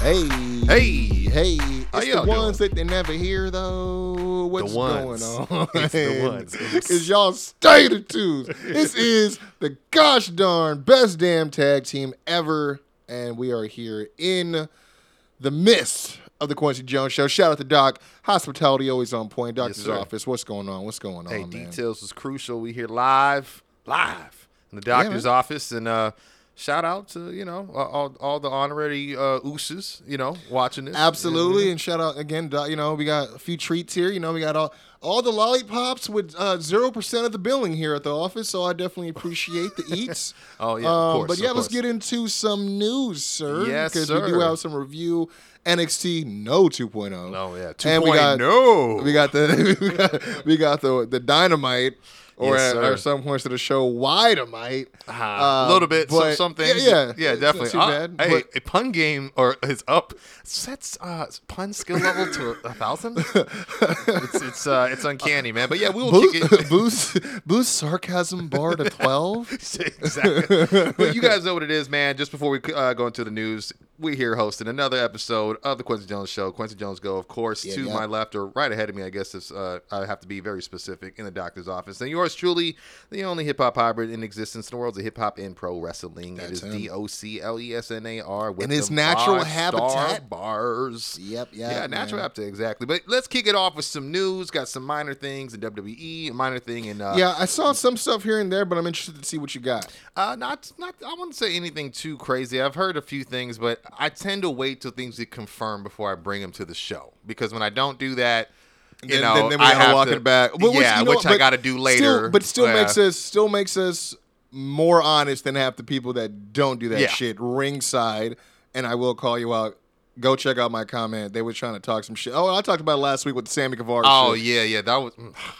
Hey, Hey. hey! How It's the ones that they never hear though. What's going on? It's the ones. It's y'all state of twos. This is the gosh darn best damn tag team ever, and we are here in the midst of the Quincy Jones Show. Shout out to Doc. Hospitality always on point. Doctor's sir. office. What's going on? What's going on, Hey, man? details was crucial. We here live, live in the doctor's man. office, and uh, shout out to you know all, all the honorary uh, ooses, you know, watching this. Absolutely, and shout out again. You know, we got a few treats here. You know, we got all all the lollipops with uh, zero percent of the billing here at the office. So I definitely appreciate the eats. Oh, yeah, of Um, course, But yeah, let's get into some news, sir. Yes, because we do have some review. NXT No 2.0. Oh yeah, And we got 2.0. we got the we got, we got the the dynamite. Or, Yes, at, or some points of the show, why dynamite? Uh, a little bit, some, but- some things. Yeah, yeah, yeah, definitely. too Uh, bad, hey, a pun game or is up. Sets uh, pun skill level to a thousand. it's it's uh, it's uncanny, man. But yeah, we will kick it. boost, boost sarcasm bar to 12. exactly. but you guys know what it is, man. Just before we uh, go into the news, we're here hosting another episode of the Quincy Jones Show. Quincy Jones Go, of course, Yeah, to yeah. my left or right ahead of me. I guess is, uh, I have to be very specific in the doctor's office. And yours truly, the only hip hop hybrid in existence in the world of hip hop and pro wrestling. it That's is him. D O C L E S N A R with In his natural habitat. bars. Yep, Yeah, natural man. habitat, exactly. But let's kick it off with some news. Got some minor things in WWE, a minor thing in uh, Yeah, I saw some stuff here and there, but I'm interested to see what you got. uh, not, not. I wouldn't say anything too crazy. I've heard a few things, but I tend to wait till things get confirmed before I bring them to the show because when I don't do that, you Then- know, then, then we I gotta have walk to, it back. But yeah, you know, which I got to do later. Still, but still Yeah. makes us still makes us more honest than half the people that don't do that Yeah. shit ringside. And I will call you out. Go check out my comment. They were trying to talk some shit. Oh, I talked about it last week with Sammy Guevara. Oh shit. yeah, yeah. That was.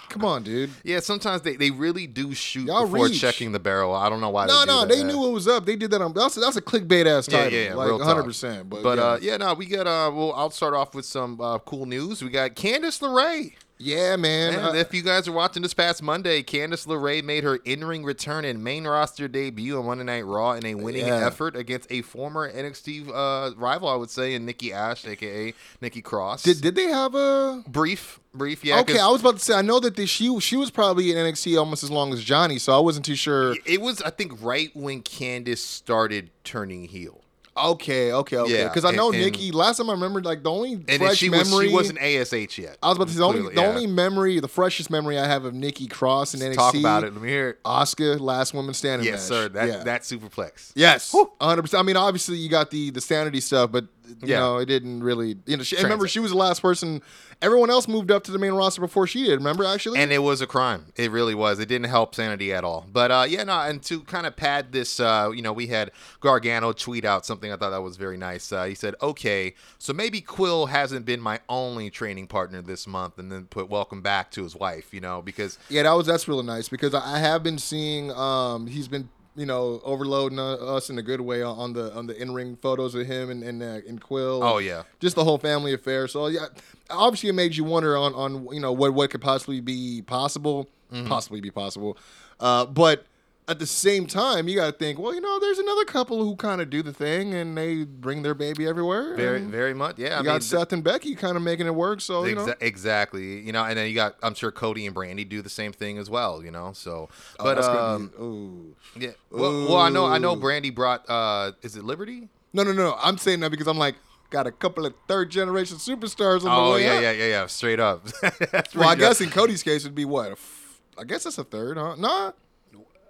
come on, dude. Yeah, sometimes they, they really do shoot Y'all before reach. checking the barrel. I don't know why. No, they no, that. they knew what was up. They did that on. That's that's a clickbait ass title. yeah, yeah, like real 100. percent But, But yeah. uh, yeah, no, we got. Uh, well, I'll start off with some uh, cool news. We got Candice LeRae. Yeah, man. And uh, if you guys are watching this past Monday, Candice LeRae made her in-ring return and main roster debut on Monday Night Raw in a winning Yeah. effort against a former NXT uh, rival, I would say, in Nikki Ash, aka Nikki Cross. did did they have a? brief, brief, yeah. Okay, I was about to say. I know that they, she she was probably in NXT almost as long as Johnny, so I wasn't too sure. it was, I think, right when Candice started turning heel. Okay, okay, okay. Yeah, Because I know and- Nikki. Last time I remembered, like the only And fresh she memory. was she wasn't ASH yet. I was about to say the only the yeah. only memory, the freshest memory I have of Nikki Cross and NXT. Talk about it. Let me hear it. Asuka, last woman standing. Yes, match. sir. That yeah. that superplex. Yes, hundred percent. I mean, obviously you got the the sanity stuff, but you Yeah. know it didn't really. You know, she, I remember she was the last person. Everyone else moved up to the main roster before she did. Remember, actually. And it was a crime. It really was. It didn't help sanity at all. But uh, yeah, no. And to kind of pad this, uh, you know, we had Gargano tweet out something I thought that was very nice. Uh, he said, "Okay, so maybe Quill hasn't been my only training partner this month," and then put "Welcome back" to his wife. You know, because Yeah, that was that's really nice because I I have been seeing um he's been you know overloading us in a good way on- on the on the in ring photos of him and and, uh, and Quill. Oh, yeah. just the whole family affair. So yeah, obviously it made you wonder on on you know what what could possibly be possible, Mm-hmm. possibly be possible, uh, but. At the same time, you got to think, well, you know, there's another couple who kind of do the thing and they bring their baby everywhere. very, very much, yeah. I You got mean, Seth and Becky kind of making it work. So, you know, exactly. You know, and then you got, I'm sure Cody and Brandi do the same thing as well. You know, so Oh, but um, be- ooh. yeah. Well, well, I know, I know. Brandi brought. uh Is it Liberty? No, no, no. I'm saying that because I'm like, got a couple of third generation superstars on the Oh way yeah, up. yeah, yeah, yeah. Straight up. Well, I guess in Cody's case it'd be what? A f- I guess that's a third, huh? Nah.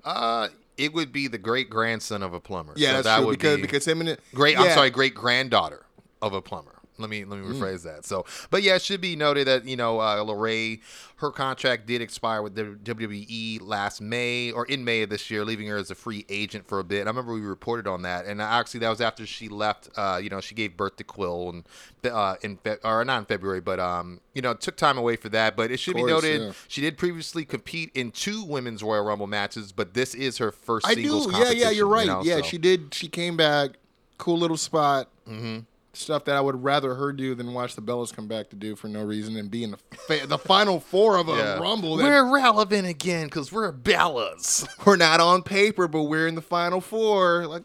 Uh, it would be the great grandson of a plumber. Yeah, So that's that true would because be because him and it, great. I'm sorry, great granddaughter of a plumber. Let me let me Hmm. rephrase that. So, but yeah, it should be noted that you know uh, LeRae, her contract did expire with the WWE last May or in May of this year, leaving her as a free agent for a bit. And I remember we reported on that, and actually that was after she left. Uh, you know, she gave birth to Quill and uh, in Fe- or not in February, but um, you know, took time away for that. But it should be noted yeah. she did previously compete in two women's Royal Rumble matches, but this is her first. I do. Yeah, yeah, you're right. you know, yeah, so. she did. She came back. Cool little spot. Mm-hmm. Stuff that I would rather her do than watch the Bellas come back to do for no reason and be in the fa- the final four of a Yeah. Rumble. That We're relevant again because we're Bellas. we're not on paper, but we're in the final four. Like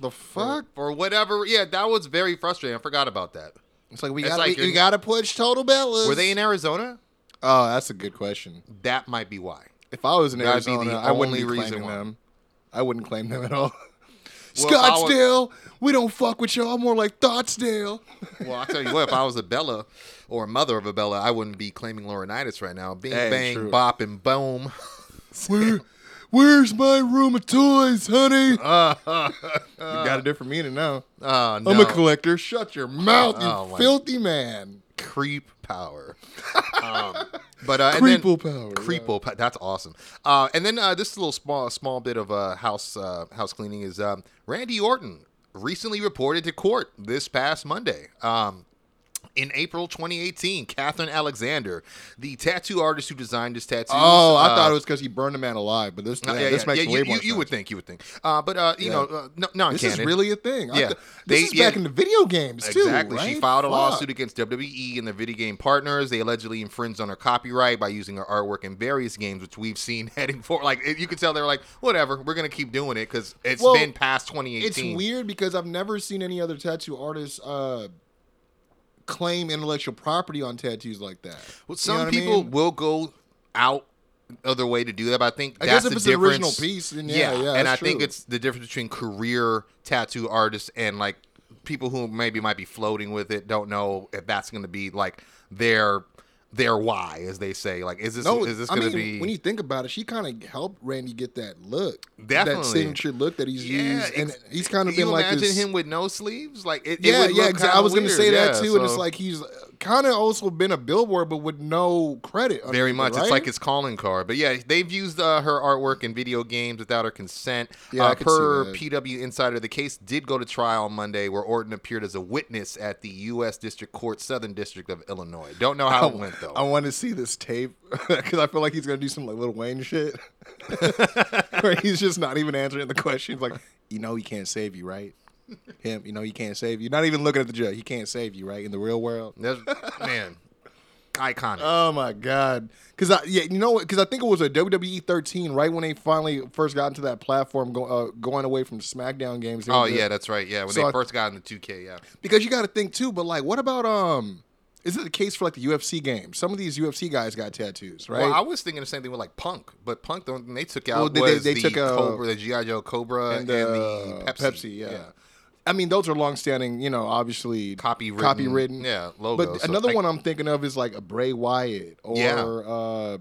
the fuck? or whatever. Yeah, that was very frustrating. I forgot about that. It's like we got like we, we got to push total Bellas. Were they in Arizona? Oh, that's a good question. That might be why. If I was in That'd Arizona, I wouldn't be only reason claiming why. them. I wouldn't claim them at all. Well, if was- Scottsdale, we don't fuck with y'all. More like Thoughtsdale. Well, I'll tell you what, if I was a Bella or a mother of a Bella, I wouldn't be claiming Laurinaitis right now. Bing, Hey, bang, true. bop, and boom. Where, where's my room of toys, honey? you got a different meaning now. Oh, no. I'm a collector. Shut your mouth, you Oh, filthy man. creep power. Um, but uh, and then- Creeple power, Creeple. pa- That's awesome. Uh, and then uh, this little small small bit of uh, house uh, house cleaning is um, Randy Orton recently reported to court this past Monday. Um, in April 2018, Catherine Alexander, the tattoo artist who designed his tattoos. Oh, I uh, thought it was because he burned a man alive, but this, uh, yeah, this yeah, makes yeah, way you, more you, you would think, you would think. Uh, but uh, you know, uh, no, no, This is really a thing. Yeah. th- They- this is back in the video games too. Exactly. She filed a Fuck. lawsuit against WWE and their video game partners. They allegedly infringed on her copyright by using her artwork in various games, which we've seen heading for. Like you could tell they were like, whatever, we're gonna keep doing it because it's Well, been past 2018. It's weird because I've never seen any other tattoo artists uh, claim intellectual property on tattoos like that. Well, You some know what I people mean? will go out other way to do that, but I think I that's guess if the difference. original piece, then yeah, yeah, and I that's think it's the difference between career tattoo artists and like people who maybe might be floating with it don't know if that's going to be like their their why, as they say. Like, is this No, is this going to mean, be? when you think about it, she kind of helped Randy get that look, Definitely. that signature look that he's yeah, used, and he's kind of been like imagine this. him with no sleeves, like it, it yeah, would yeah. look Exa- I was gonna weird, say that yeah, too, and it's like he's kind of also been a billboard, but with no credit. Very much. it, It's like his calling card. But yeah, they've used uh, her artwork in video games without her consent. Yeah, I uh, per PW Insider, the case did go to trial on Monday, where Orton appeared as a witness at the U.S. District Court, Southern District of Illinois. Don't know how it went though. I want to see this tape because I feel like he's gonna do some like Little Wayne shit, where he's just not even answering the questions. Like, you know, he can't save you, right? Him, you know, he can't save you. Not even looking at the judge. He can't save you, right? In the real world. That's, man, iconic. Oh my god! Because I yeah, you know what? Because I think it was a WWE 13 right when they finally first got into that platform, go, uh, going away from SmackDown games. Oh yeah, that's right. Yeah, when So they I- first got into 2K, yeah. because you got to think too. But like, what about um? Is it the case for like the UFC games? Some of these UFC guys got tattoos, right? Well, I was thinking the same thing with like Punk, but Punk, the one thing they took out Well, they- they- was they the took, Cobra, the GI Joe Cobra, and, and the uh, Pepsi. yeah. I mean, those are long-standing, you know, obviously Copywritten, copywritten. yeah, logo. But So, another like- one I'm thinking of is like a Bray Wyatt or Yeah. uh,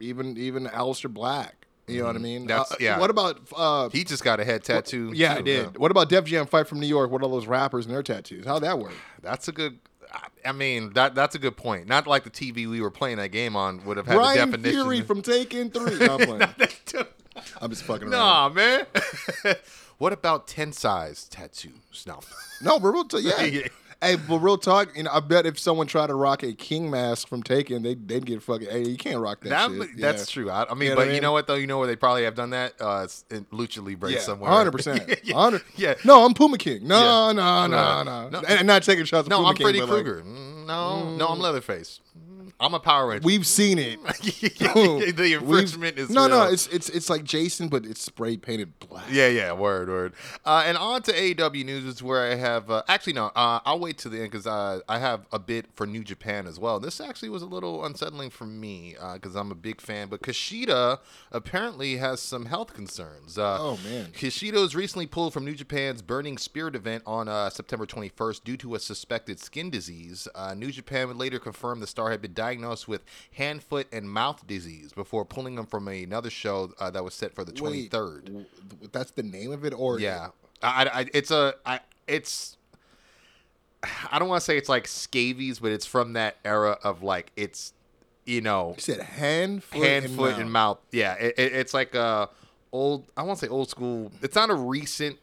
even even Aleister Black. You know what I mean? Mm-hmm. That's- Uh, yeah. What about uh, He just got a head tattoo. Yeah, too, I did. What about Def Jam Fight from New York? What are those rappers and their tattoos? How'd that work? That's a good. I- I mean, that that's a good point. Not like the TV we were playing that game on would have had Bryan the definition. Fury from Tekken Three. No, I'm. I'm just fucking around. nah, man. what about ten size tattoos? No. No, but real talk, yeah. Yeah. Hey, but real talk, you know, I bet if someone tried to rock a king mask from Tekken, they they'd get fucking. Hey, you can't rock that, That, shit. That's Yeah. true. I, I mean, You know but you mean? know what though? You know where they probably have done that? Uh, it's in Lucha Libre Yeah, somewhere. hundred percent. yeah, yeah. No, I'm Puma King. No, Yeah. no, no, Right. no, No. And, and not taking shots. No, Puma I'm King, Freddy but, like, Krueger. Mm, no, no, I'm Leatherface. I'm a Power Ranger. We've seen it. the We've- infringement is no, no. It's it's it's like Jason, but it's spray painted black. Yeah, yeah, word, word. Uh, and on to AEW news is where I have uh, actually no, uh, I'll wait to the end because uh, I have a bit for New Japan as well. This actually was a little unsettling for me because I'm a big fan, but Kushida apparently has some health concerns. Uh, Oh, man. Kushida was recently pulled from New Japan's Burning Spirit event on uh, September 21st due to a suspected skin disease. Uh, New Japan would later confirm the star had been diagnosed with hand, foot, and mouth disease before pulling him from another show uh, that was set for the 23rd. That's the name of it, or Yeah, I, I, it's a, I, it's. I don't want to say it's like scabies, but it's from that era of like it's you know You said hand, foot, hand, and foot, mouth. and mouth. Yeah, it, it, it's like a old. I won't say old school. It's not a recent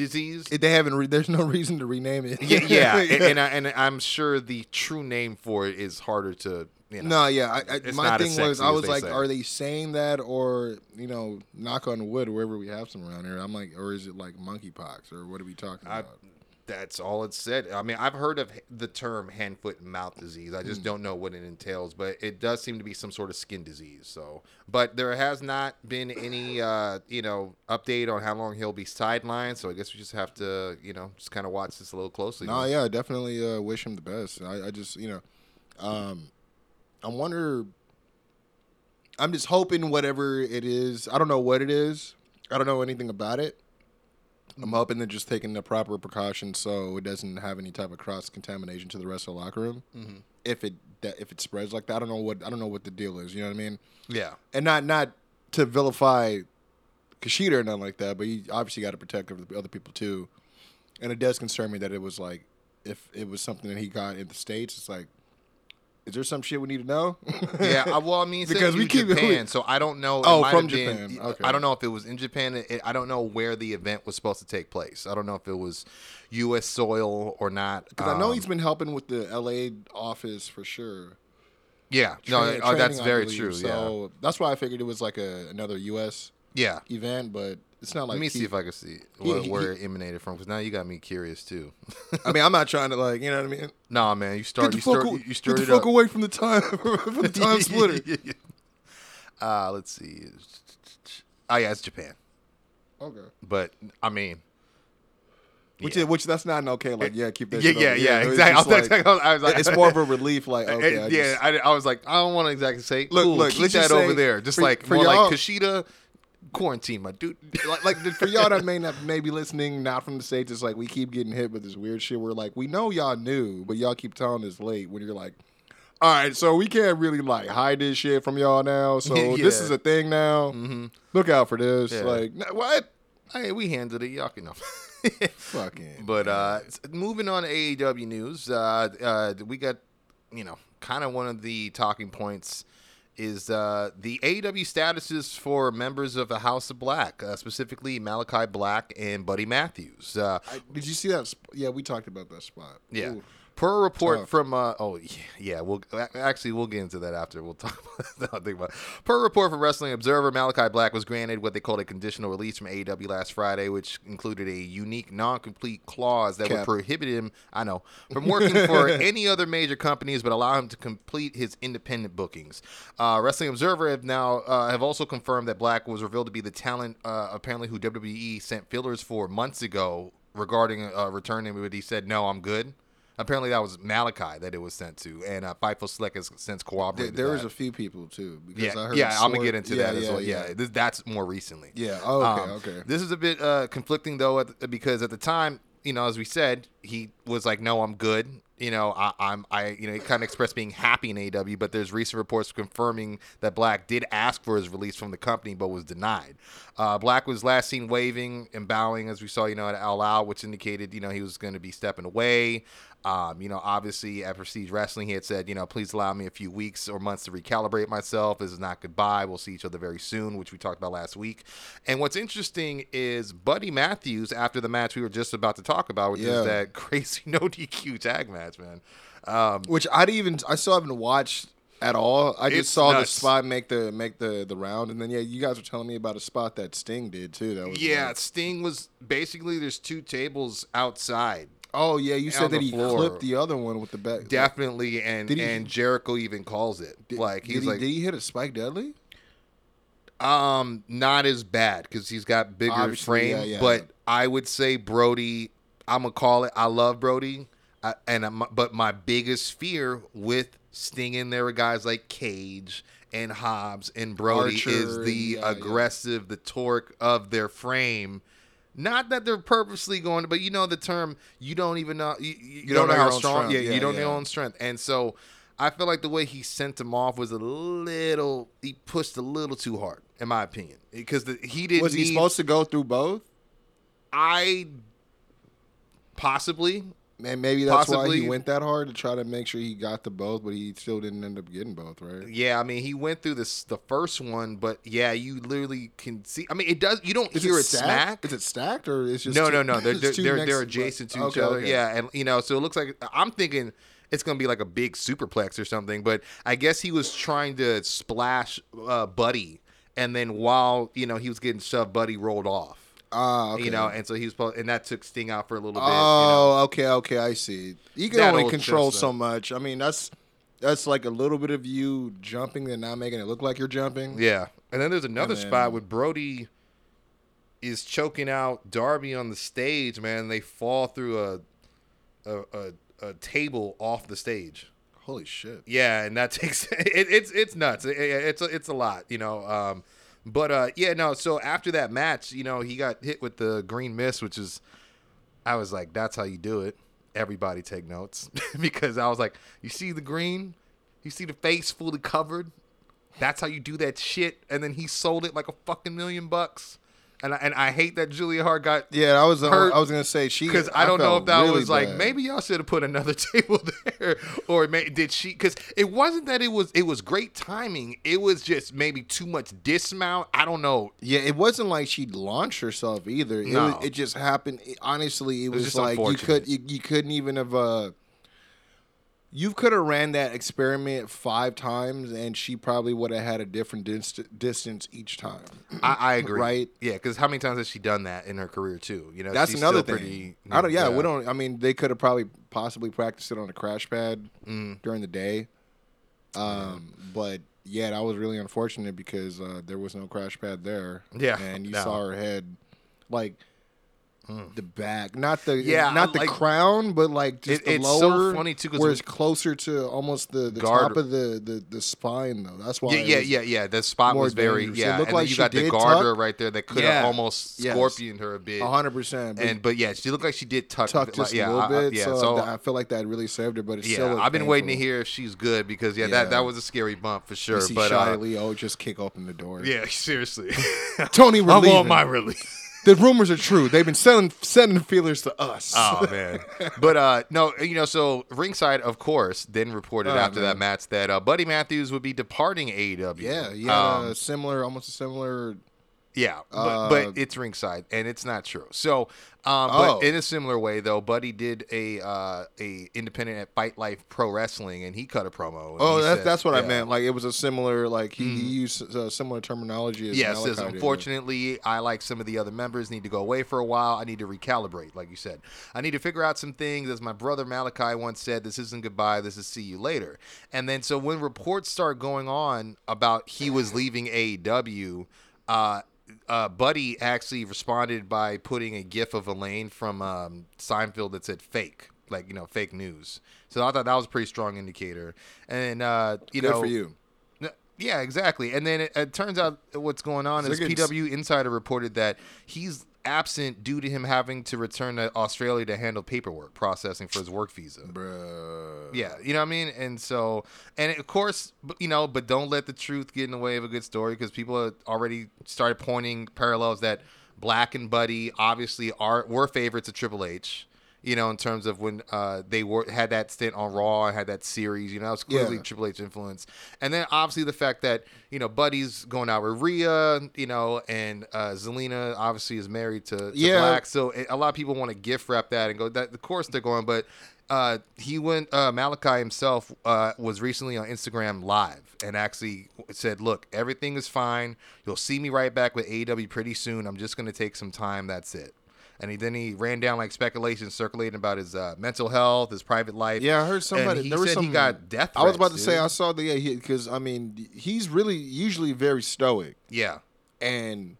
disease. They haven't. Re- there's no reason to rename it. yeah, yeah, and, and, I, and I'm sure the true name for it is harder to. You know. No, yeah. I, I, my thing was, I was like, say. are they saying that, or you know, knock on wood, wherever we have some around here? I'm like, or is it like monkeypox, or what are we talking I, about? That's all it said. I mean, I've heard of the term hand, foot, and mouth disease. I just don't know what it entails, but it does seem to be some sort of skin disease. So, but there has not been any, uh, you know, update on how long he'll be sidelined. So I guess we just have to, you know, just kind of watch this a little closely. No, yeah, definitely uh, wish him the best. I, I just, you know, um, I wonder. I'm just hoping whatever it is. I don't know what it is. I don't know anything about it. I'm hoping they're just taking the proper precautions so it doesn't have any type of cross contamination to the rest of the locker room. Mm-hmm. If it that, if it spreads like that, I don't know what I don't know what the deal is. You know what I mean? Yeah. And not not to vilify Kushida or nothing like that, but you obviously got to protect other people too. And it does concern me that it was like if it was something that he got in the states, it's like, is there some shit we need to know? Yeah, I- well, I mean, Because we keep- Japan, so I don't know. it Oh, might from have been- Japan. Okay. I don't know if it was in Japan. It, I don't know where the event was supposed to take place. I don't know if it was U.S. soil or not. Because I know Um, he's been helping with the LA office for sure. Yeah, no, Train- oh, that's very believe. true. So that's why I figured it was like a another U.S. yeah, yeah. event, but it's not like. Let me he- see if I can see he- where, he- where it emanated from. Because now you got me curious too. I mean, I'm not trying to like, you know what I mean. nah, man, you Get start. You start. You get stirred the fuck up. away from the time from the time splitter. uh, let's see. Oh yeah, it's Japan. Okay. But I mean, Which yeah. is which that's not an okay. Like yeah, keep that. yeah, shit yeah, yeah, it's exactly. I just was, like- I was like, it's more of a relief. Like okay, I yeah, just- I, I was like, I don't want to exactly say, Look, look, keep that over there. Just for- like for more like Kushida, quarantine, my dude. like, like for y'all that may not may be listening not from the states, it's like we keep getting hit with this weird shit. We're like, we know y'all knew, but y'all keep telling us late. When you're like, all right, so we can't really like hide this shit from y'all now. So this is a thing now. Look out for this. Yeah. Like what? hey, we handled it. Y'all can know. Fucking. But uh, moving on to AEW news, uh, uh, we got you know kind of one of the talking points is uh, the AEW statuses for members of the House of Black, uh, specifically Malachi Black and Buddy Matthews. Uh, I, did you see that? Sp- yeah, we talked about that spot. yeah. Per a report Tough. from uh, oh yeah, yeah we'll actually we'll get into that after we'll talk about that. Think about. Per a report from Wrestling Observer, Malachi Black was granted what they called a conditional release from AEW last Friday, which included a unique non-compete clause that would prohibit him, I know, from working for any other major companies, but allow him to complete his independent bookings. Uh, Wrestling Observer have now uh, have also confirmed that Black was revealed to be the talent uh, apparently who WWE sent fillers for months ago regarding uh, returning, but he said no, I'm good. Apparently, that was Malachi that it was sent to, and uh, Fightful Select has since There, corroborated. there was a few people too. Because yeah, I heard yeah. I'm gonna get into yeah, that as yeah, well. Yeah, this, that's more recently. Yeah. Oh, okay. Um, okay. This is a bit uh, conflicting though, at the, because at the time, you know, as we said, he was like, "No, I'm good." You know, I, I'm, I, you know, he kind of expressed being happy in AW, but there's recent reports confirming that Black did ask for his release from the company, but was denied. Uh, Black was last seen waving and bowing, as we saw, you know, at All Out, which indicated, you know, he was going to be stepping away. Um, you know, obviously at Prestige Wrestling, he had said, you know, please allow me a few weeks or months to recalibrate myself. This is not goodbye. We'll see each other very soon, which we talked about last week. And what's interesting is Buddy Matthews, after the match we were just about to talk about, which Yeah. is that crazy no DQ tag match, man. Um, Which I didn't even I still haven't watched at all. I just saw nuts. the spot make the make the the round, and then yeah, you guys were telling me about a spot that Sting did too. That was yeah, like- Sting was basically there's two tables outside. Oh yeah, you said that he floor. clipped the other one with the back. Definitely, and he- and Jericho even calls it Did, like did he's he, like did he hit a Spike Deadly? Um, not as bad because he's got bigger Obviously, frame. yeah, yeah. But I would say Brody. I'm gonna call it. I love Brody, I, and I'm, but my biggest fear with Sting in there are guys like Cage and Hobbs and Brody Archer, is the yeah. aggressive, the torque of their frame. Not that they're purposely going, but you know the term. You don't even know. You, you, don't, know, your how strong. strength. Yeah, Yeah, you don't know yeah. your own strength, and so. I feel like the way he sent him off was a little. He pushed a little too hard, in my opinion, because the, he didn't. Was he need- supposed to go through both? I possibly And maybe that's why he went that hard to try to make sure he got the both, but he still didn't end up getting both, right? Yeah, I mean, he went through this the first one, but yeah, you literally can see. I mean, it does. You don't Is hear it it smack. Is it stacked or is just no, two- no, no. They're they're they're, they're adjacent to each other. okay. Yeah, and you know, so it looks like I'm thinking it's gonna be like a big superplex or something. But I guess he was trying to splash uh, Buddy, and then while you know he was getting shoved, Buddy rolled off. Ah, okay. You know, and so he was, and that took Sting out for a little bit. you know. Oh, okay, okay, I see. You can That only control so much. I mean, that's that's like a little bit of you jumping and not making it look like you're jumping. Yeah, and then there's another then- spot where Brody is choking out Darby on the stage. Man, they fall through a a, a, a table off the stage. Holy shit. Yeah, and that takes it, it's it's nuts. It- it's a, it's a lot, you know. Um, but uh, yeah, no. So after that match, you know, he got hit with the green mist, which is, I was like, that's how you do it. Everybody take notes because I was like, you see the green, you see the face fully covered. That's how you do that shit. And then he sold it like a fucking million bucks. And I, and I hate that Julia Hart got Yeah, I was uh, Hurt. I was gonna say she because I don't know if that really was like maybe y'all should have put another table there, or may, did she? Because it wasn't that it was it was great timing. It was just maybe too much dismount. I don't know. Yeah, it wasn't like she launched herself either. It, No. was, it just happened. it- honestly, it was was, just like you could you, you couldn't even have uh you could have ran that experiment five times and she probably would have had a different dist- distance each time. I, I agree. Right. Yeah, because how many times has she done that in her career too? You know, That's another thing. Pretty, I don't. Yeah, we don't. I mean, they could have probably possibly practiced it on a crash pad Mm. during the day. Um, but yeah, that was really unfortunate because uh, there was no crash pad there. Yeah, and you no. saw her head, like the back, not the Yeah, not I the like- crown, but like just It- the it's so lower. funny, too, where it's closer to almost the, the Guard- top of the, the the spine though. That's why. Yeah, yeah, yeah, yeah. The spot was very dangerous. It yeah. looked and like you got the garter tuck. right there that could have Yeah. almost Yes. scorpioned her a bit. a hundred percent. but And but yeah, she looked like she did tuck, like, just yeah, a little I- I- bit. yeah, so, so I feel like that really saved her, but it's Yeah, still. I've been waiting to hear if she's good because yeah, that that was a scary bump for sure. But Shia uh, Lee, oh, just kick open the door. yeah, seriously, Tony, on leaving. my release. The rumors are true. They've been sending sending feelers to us. Oh man, but uh, no, you know, so ringside, of course, then reported Oh, after that match that uh, Buddy Matthews would be departing AEW. yeah, yeah, Um, similar, almost a similar. Yeah, but, Uh, but it's ringside, and it's not true. So, um, Oh. but in a similar way, though, Buddy did a uh, a independent at Fight Life Pro Wrestling, and he cut a promo. and Oh, that's said- that's what I meant. Like it was a similar. Like he, he used uh, similar terminology. As Yes, Malachi says did. unfortunately, I like some of the other members need to go away for a while. I need to recalibrate, like you said. I need to figure out some things. As my brother Malachi once said, "This isn't goodbye. This is see you later." And then, so when reports start going on about he was leaving AEW, uh, uh, Buddy actually responded by putting a GIF of Elaine from um, Seinfeld that said "fake." Like you know, fake news. So I thought that was a pretty strong indicator. And uh, you Good know, for you. Yeah, exactly. And then it, it turns out what's going on So is they're getting s- PW Insider reported that he's absent due to him having to return to Australia to handle paperwork processing for his work visa. Bruh. Yeah, you know what I mean? And so, and of course, you know, but don't let the truth get in the way of a good story because people have already started pointing parallels that Black and Buddy obviously are were favorites of Triple H. You know, in terms of when uh, they were had that stint on Raw and had that series, you know, it was clearly Yeah. Triple H influence. And then obviously the fact that you know Buddy's going out with Rhea, you know, and uh, Zelina obviously is married to, to Yeah. Black. So a lot of people want to gift wrap that and go that. Of course they're going, but uh, he went. Uh, Malachi himself uh, was recently on Instagram Live and actually said, "Look, everything is fine. You'll see me right back with AEW pretty soon. I'm just going to take some time. That's it." And he, then he ran down like speculation circulating about his uh, mental health, his private life. Yeah, I heard somebody. he there was some, he got death. I was about to threats, say. I saw the yeah because I mean he's really usually very stoic Yeah, and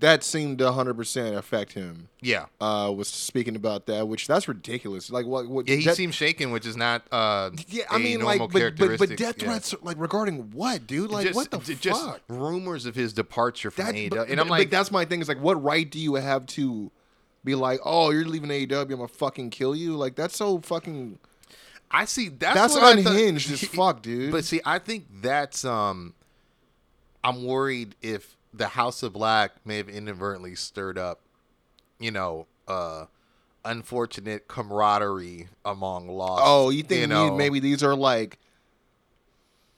that seemed to 100 percent affect him. yeah, Uh, was speaking about that, which that's ridiculous. Like what? What? yeah. He seems shaken, which is not. Uh, Yeah, I mean, like, but, but, but death Yeah. threats, like regarding what, dude? Like, just, what the j- fuck? just rumors of his departure from That- AEW, but, and I'm like, that's my thing. Is like, what right do you have to be like, oh, you're leaving AEW, I'm gonna fucking kill you? Like, that's so fucking. I see. That's, That's, what I thought- unhinged as fuck, dude. But see, I think that's um I'm worried if the House of Black may have inadvertently stirred up, you know, uh unfortunate camaraderie among lost. Oh, you think know, maybe these are like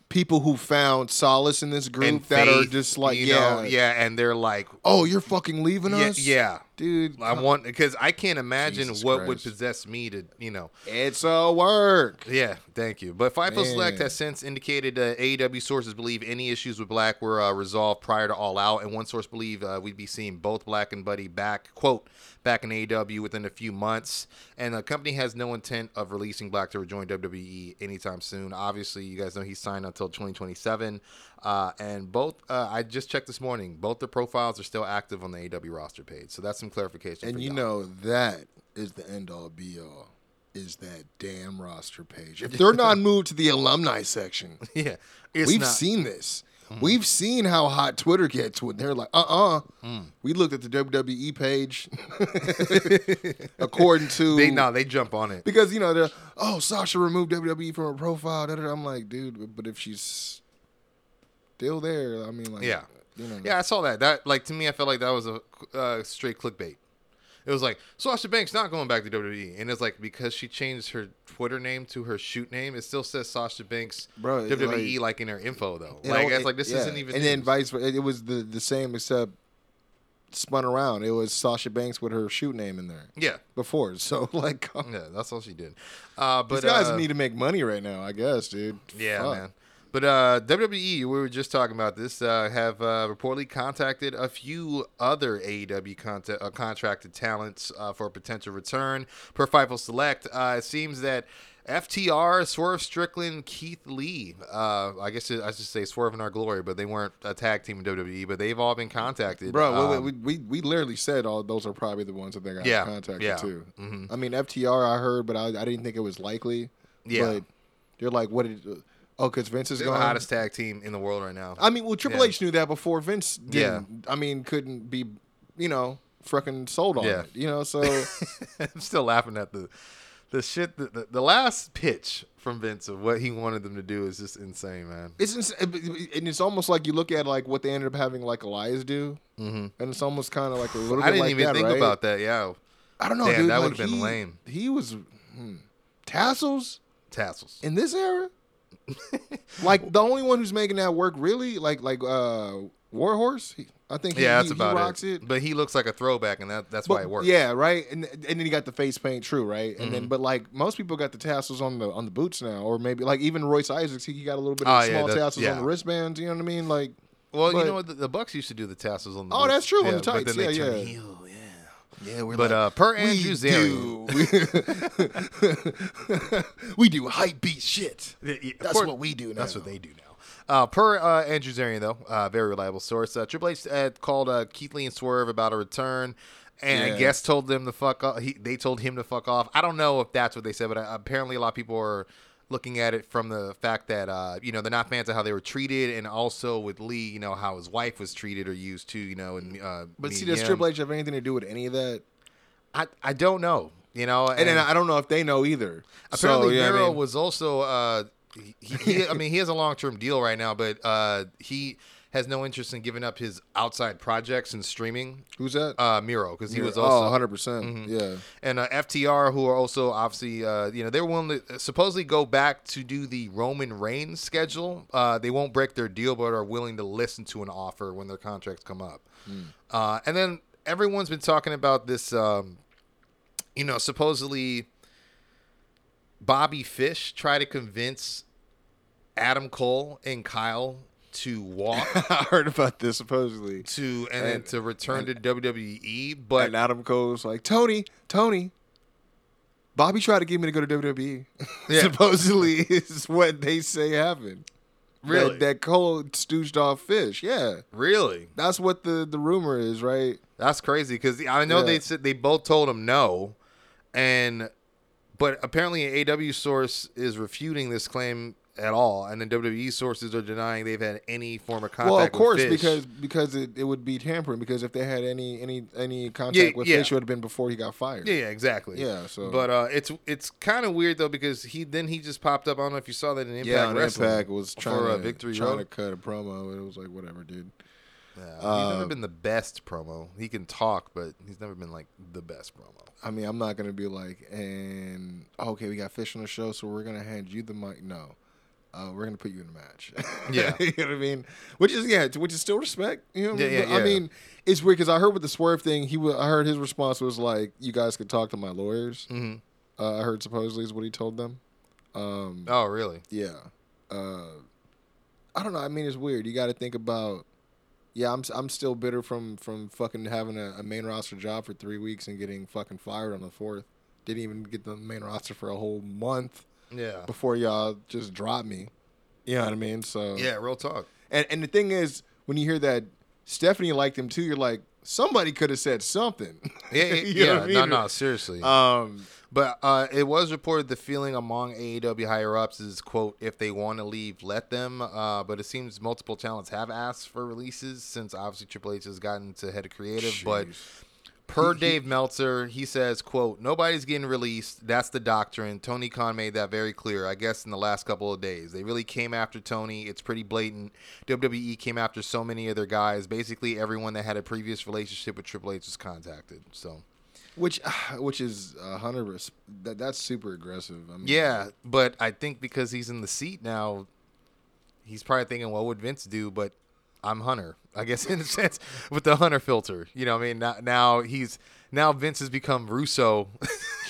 people who found solace in this group and that are just like, yeah, know, yeah, and they're like, Oh, you're fucking leaving yeah, us, yeah. dude. I want because I can't imagine Jesus what would possess me to, you know, It's a work. Yeah, thank you. But Fightful Select has since indicated uh, AEW sources believe any issues with Black were uh, resolved prior to All Out, and one source believe uh, we'd be seeing both Black and Buddy back, quote, back in AEW within a few months. And the company has no intent of releasing Black to rejoin WWE anytime soon. Obviously, you guys know he's signed until 2027. Uh, and both, uh, I just checked this morning, both the profiles are still active on the AEW roster page. So that's some clarification. And for you y'all. know that is the end all be all. Is that damn roster page? If they're not moved to the alumni section, yeah, it's we've not- seen this. We've seen how hot Twitter gets when they're like, uh uh Mm. We looked at the WWE page according to They, no, they jump on it. because you know they're oh Sasha removed WWE from her profile. Da, da, da. I'm like, dude, but if she's still there, I mean, like, Yeah. you know, Yeah, I saw that. That like to me, I felt like that was a uh, straight clickbait. It was like Sasha Banks not going back to WWE, and it's like because she changed her Twitter name to her shoot name, it still says Sasha Banks Bro, WWE like, like- in her info though. Like know, it's like this yeah. isn't even. And then vice versa, it was the the same except spun around. It was Sasha Banks with her shoot name in there yeah, before. So like, yeah, that's all she did. Uh, but these guys uh, need to make money right now, I guess, dude. Yeah, Fuck. man. But uh, WWE, we were just talking about this, uh, have uh, reportedly contacted a few other AEW contact, uh, contracted talents uh, for a potential return. Per Fightful Select, uh, it seems that FTR, Swerve Strickland, Keith Lee, uh, I guess I should say Swerve in Our Glory, but they weren't a tag team in WWE, but they've all been contacted. Bro, Um, we, we, we, literally said all those are probably the ones that they got Yeah, contacted yeah. too. Mhm. I mean, FTR I heard, but I, I didn't think it was likely. Yeah. But they're like, what did? Oh, because Vince is they're the hottest tag team in the world right now. I mean, well, Triple Yeah. H knew that before Vince didn't. I mean, couldn't be, you know, fucking sold on Yeah. it. You know, so I'm still laughing at the the shit. The, the, the last pitch from Vince of what he wanted them to do is just insane, man. it's ins- and it's almost like you look at like what they ended up having like Elias do, Mhm. and it's almost kind of like a little. Bit I didn't like even that, think right? about that. Yeah, I don't know, Damn, dude. that like, would've been he- lame. He was hmm, tassels tassels. in this era. like the only one who's making that work really, like like uh Warhorse. He, I think he, yeah, that's he, about he rocks it. it. But he looks like a throwback, and that that's why it works. Yeah, right. And and then you got the face paint, true, right? And Mm-hmm. then, but like most people got the tassels on the on the boots now, or maybe like even Royce Isaacs, he got a little bit of Oh, small that- tassels yeah. on the wristbands. You know what I mean? Like, Well, you know what? The, the Bucks used to do the tassels on the. Oh, boots. that's true, on Yeah, the but tights. they Yeah, turn yeah. yeah. yeah, we're But uh, per Andrew Zarian, we, we do hype beat shit. Yeah, yeah, That's course- what we do now. That's what they do now. Uh, per uh, Andrew Zarian, though, uh, very reliable source. Uh, Triple H called uh, Keith Lee and Swerve about a return, and I guess told them to fuck off. He, they told him to fuck off. I don't know if that's what they said, but uh, apparently a lot of people are looking at it from the fact that uh, you know they're not fans of how they were treated, and also with Lee, you know how his wife was treated or used too. You know, and uh, But see, does him. Triple H have anything to do with any of that? I I don't know. You know, And then I don't know if they know either. Apparently, so, yeah, I mean- was also. Uh, he, he, I mean, he has a long term deal right now, but uh, he has no interest in giving up his outside projects and streaming. Who's that? Uh, Miro, because he was oh, also 100 percent. Yeah. and uh, FTR, who are also obviously, uh, you know, they're willing to supposedly go back to do the Roman Reigns schedule. Uh, they won't break their deal, but are willing to listen to an offer when their contracts come up. Uh, and then everyone's been talking about this, um, you know, supposedly Bobby Fish try to convince Adam Cole and Kyle to walk I heard about this supposedly. to and, then And- to return to WWE, but and Adam Cole's like, Tony, Tony, Bobby tried to get me to go to WWE. Yeah. Supposedly is what they say happened. Really? That, that Cole stooged off fish. Yeah. really, That's what the, the rumor is, right? That's crazy because I know they said they both told him no, and but apparently an AW source is refuting this claim at all, and then WWE sources are denying they've had any form of contact. well, of course, because because it, it would be tampering. Because if they had any any any contact Yeah, with yeah. Fish, it would have been before he got fired. yeah, yeah, exactly. Yeah, so- but uh, it's it's kind of weird though because he then he just popped up. I don't know if you saw that in Impact yeah. Wrestling Impact was trying for to uh, Victory trying Road. to cut a promo. It was like whatever, dude. Yeah, he's Uh, never been the best promo. He can talk, but he's never been like the best promo. I mean, I'm not gonna be like, and okay, we got fish on the show, so we're gonna hand you the mic. No, uh, we're gonna put you in a match. Yeah. you know what I mean. Which is yeah, which is still respect. You know, what I Yeah, mean? yeah, I yeah. mean, it's weird because I heard with the swerve thing, he wa- I heard his response was like, "You guys could talk to my lawyers." Mhm. Uh, I heard supposedly is what he told them. Um, Oh, really? yeah. Uh, I don't know. I mean, it's weird. You got to think about. Yeah, I'm I'm still bitter from from fucking having a, a main roster job for three weeks and getting fucking fired on the fourth. Didn't even get the main roster for a whole month Yeah. before y'all just drop me. You know what I mean? So Yeah, real talk. And and the thing is, when you hear that Stephanie liked him too, you're like, somebody could have said something. Yeah, yeah, You know what yeah. I no, mean? no, seriously. Um, But uh, it was reported the feeling among AEW higher ups is quote if they want to leave, let them. Uh, but it seems multiple talents have asked for releases since obviously Triple H has gotten to head of creative. But Jeez. Per He- he- Dave Meltzer, he says quote nobody's getting released. That's the doctrine. Tony Khan made that very clear. I guess in the last couple of days they really came after Tony. It's pretty blatant. WWE came after so many of their guys. Basically everyone that had a previous relationship with Triple H was contacted. So. which which is a hundred. That that's super aggressive. I mean, Yeah, but I think because he's in the seat now, he's probably thinking, "What would Vince do?" But I'm Hunter, I guess, in a sense, with the Hunter filter. You know, what I mean, now, now he's now Vince has become Russo.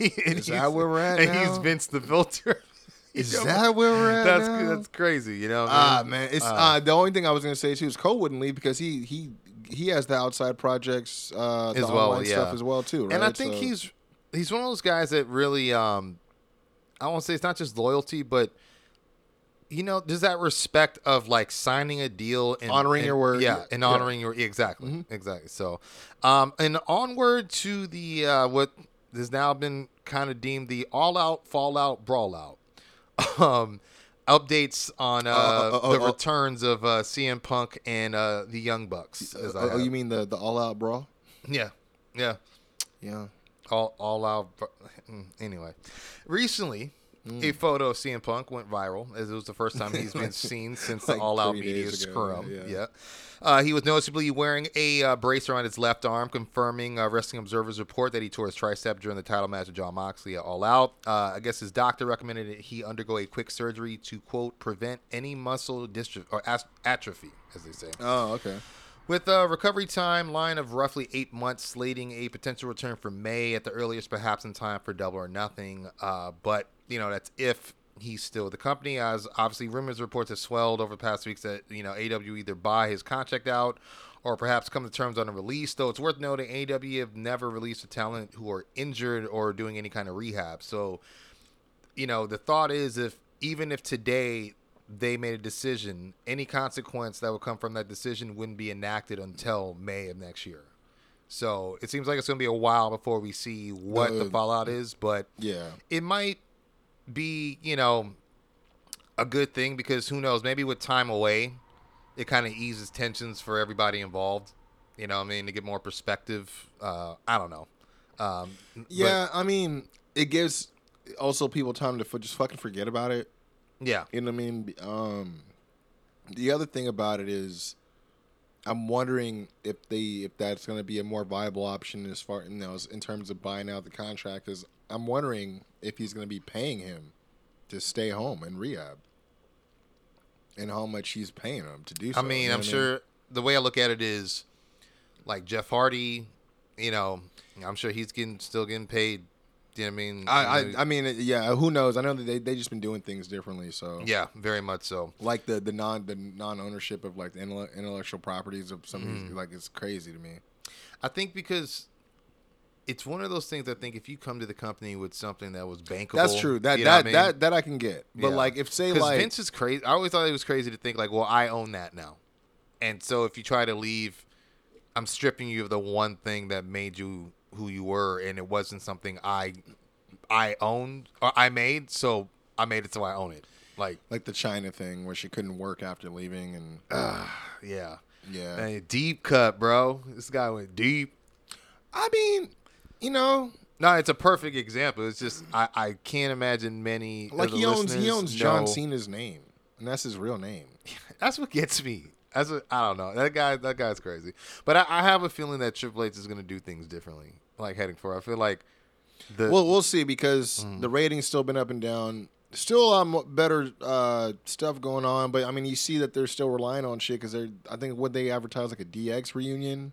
Is that where we're at And now? he's Vince the filter. Is know, that where we're at That's now? that's crazy. You know, Ah mean? man, it's Uh, uh, the only thing I was gonna say too is Cole wouldn't leave because he he he has the outside projects uh, the As well, yeah. stuff as well too. Right? And I think So- he's he's one of those guys that really um I won't say it's not just loyalty, but you know, there's that respect of like signing a deal and Honoring and- your word. Yeah, and Yeah. honoring your exactly. Exactly. So um and onward to the uh what has now been kind of deemed the all out fallout brawl out. Um updates on uh, Uh, uh, uh, the uh, returns of uh CM Punk and uh the Young Bucks. as I oh, you mean the the all out brawl? Yeah. Yeah Yeah. all all out. mm, Anyway, recently Mm. a photo of CM Punk went viral as it was the first time he's been seen since the Like all out media scrum. yeah. Yeah. Uh, he was noticeably wearing a uh, brace around his left arm, confirming uh, Wrestling Observer's report that he tore his tricep during the title match with Jon Moxley at All Out. Uh, I guess his doctor recommended that he undergo a quick surgery to quote prevent any muscle dystrophy or atrophy, as they say. Oh, okay. With a recovery timeline of roughly eight months, slating a potential return for May at the earliest, perhaps in time for Double or Nothing. Uh, but you know that's if he's still with the company. As obviously rumors reports have swelled over the past weeks that you know AW either buy his contract out or perhaps come to terms on a release. Though it's worth noting AW have never released a talent who are injured or doing any kind of rehab. So you know, the thought is if even if today they made a decision, any consequence that would come from that decision wouldn't be enacted until May of next year. So it seems like it's going to be a while before we see what the The- fallout is, but Yeah. it might be, you know, a good thing because who knows, maybe with time away, it kind of eases tensions for everybody involved. You know, what I mean, to get more perspective. Uh, I don't know. Um, but- Yeah, I mean, it gives also people time to f- just fucking forget about it. Yeah, You know what I mean? Um, the other thing about it is, I'm wondering if they if that's going to be a more viable option as far you know as- in terms of buying out the contract. Because I'm wondering if he's going to be paying him to stay home and rehab, and how much he's paying him to do. so. I mean, you know I'm sure the way I look at it is like Jeff Hardy, you know, I'm sure he's getting still getting paid. Do you know I mean? I, I I mean, yeah. Who knows? I know that they they just been doing things differently. So yeah, very much so. like the the non the non ownership of like the intellectual properties of some of Mm. these like it's crazy to me. I think because it's one of those things. I think if you come to the company with something that was bankable, That's true. That you know that I mean? that that I can get. But Yeah. like if say like Vince is crazy. I always thought it was crazy to think like, well, I own that now, and so if you try to leave, I'm stripping you of the one thing that made you who you were, and it wasn't something I I owned or I made, so I made it so I own it. Like, like the Chyna thing where she couldn't work after leaving and yeah, yeah. Hey, deep cut, bro. This guy went deep. I mean, you know, No, it's a perfect example. It's just I, I can't imagine many like he owns he owns John know- Cena's name, and that's his real name. That's what gets me. As a, I don't know that guy. That guy's crazy. But I, I have a feeling that Triple H is going to do things differently. Like heading forward, I feel like the Well, we'll see because Mm. the ratings still been up and down. Still a lot better uh, stuff going on, but I mean, you see that they're still relying on shit because they're. I think what they advertise like a DX reunion,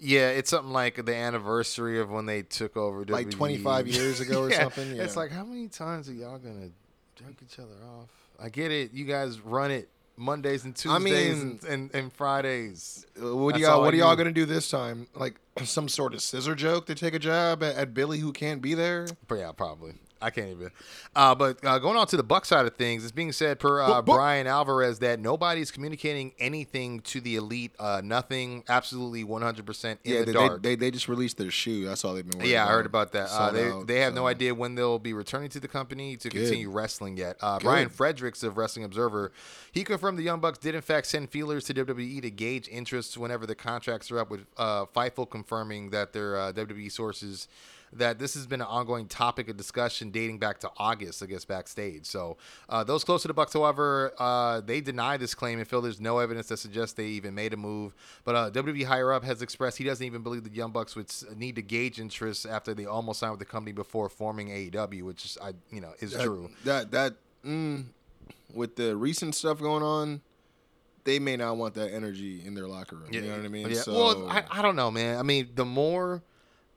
yeah, it's something like the anniversary of when they took over. like 25 years ago or Yeah. something. Yeah. It's like how many times are y'all gonna jerk each other off? I get it. You guys run it Mondays and Tuesdays I mean- and, and, and Fridays. Uh, what do y'all What I are y'all do. gonna do this time? Like some sort of scissor joke to take a jab at, at Billy who can't be there? Yeah, probably. I can't even. Uh, but uh, going on to the Buck side of things, it's being said per uh, Buck, Buck. Bryan Alvarez that nobody's communicating anything to the elite. Uh, nothing, absolutely 100% in yeah, the they, dark. they, they they just released their shoe. That's all they've been. Yeah, I heard about that. Uh, they out, they have no idea when they'll be returning to the company to Good. continue wrestling yet. Uh, Brian Fredericks of Wrestling Observer, he confirmed the Young Bucks did in fact send feelers to WWE to gauge interest whenever the contracts are up. With uh, Fightful confirming that their uh, WWE sources that this has been an ongoing topic of discussion dating back to August, I guess, backstage. So uh, those close to the Bucks, however, uh, they deny this claim and feel there's no evidence that suggests they even made a move. But uh, WWE higher up has expressed he doesn't even believe the Young Bucks would need to gauge interest after they almost signed with the company before forming AEW, which is, I, you know, is that, true. That that mm, with the recent stuff going on, they may not want that energy in their locker room. You know what I mean? Yeah. So, Well, I, I don't know, man. I mean, the more